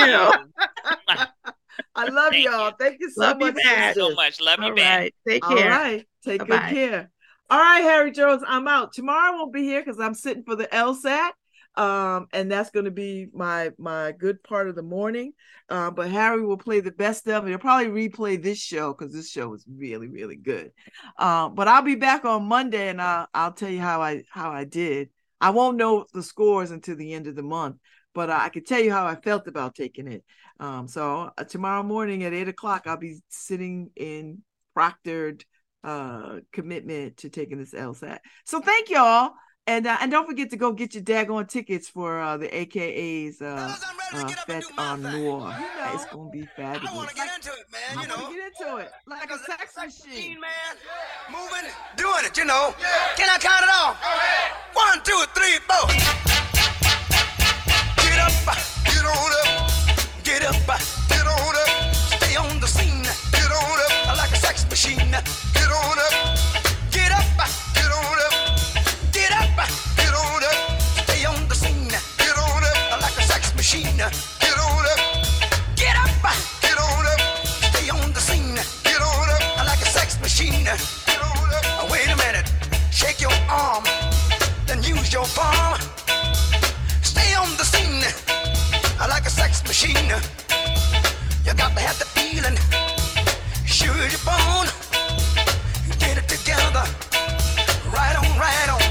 I love Thank y'all. You. Thank you so love much. You so much. Love you back. Take care. All right. Take Bye-bye. good care. All right, Harry Jones, I'm out. Tomorrow I won't be here because I'm sitting for the LSAT um, and that's going to be my my good part of the morning. Uh, but Harry will play the best of it. He'll probably replay this show because this show was really really good. Uh, but I'll be back on Monday, and I'll I'll tell you how I how I did. I won't know the scores until the end of the month, but I can tell you how I felt about taking it. Um, so uh, tomorrow morning at eight o'clock, I'll be sitting in proctored uh commitment to taking this LSAT. So thank y'all. And uh, and don't forget to go get your daggone tickets for uh, the AKA's uh, uh, Fête en Noir. You know, it's gonna be fabulous. I want to get into it, man. I you know, get into it like, like a sex machine, man. Moving, doing it. You know. Yeah. Can I count it off? One, two, three, four. Get up, get on up, get up, get on up. Stay on the scene. Get on up like a sex machine. Get on up, get up, get on up, get up. machine. Get on up, get up, get on up, stay on the scene. Get on up, I like a sex machine. Get on up. Wait a minute, shake your arm, then use your palm. Stay on the scene, I like a sex machine. You got to have the feeling, shoot your bone. Get it together, right on, right on.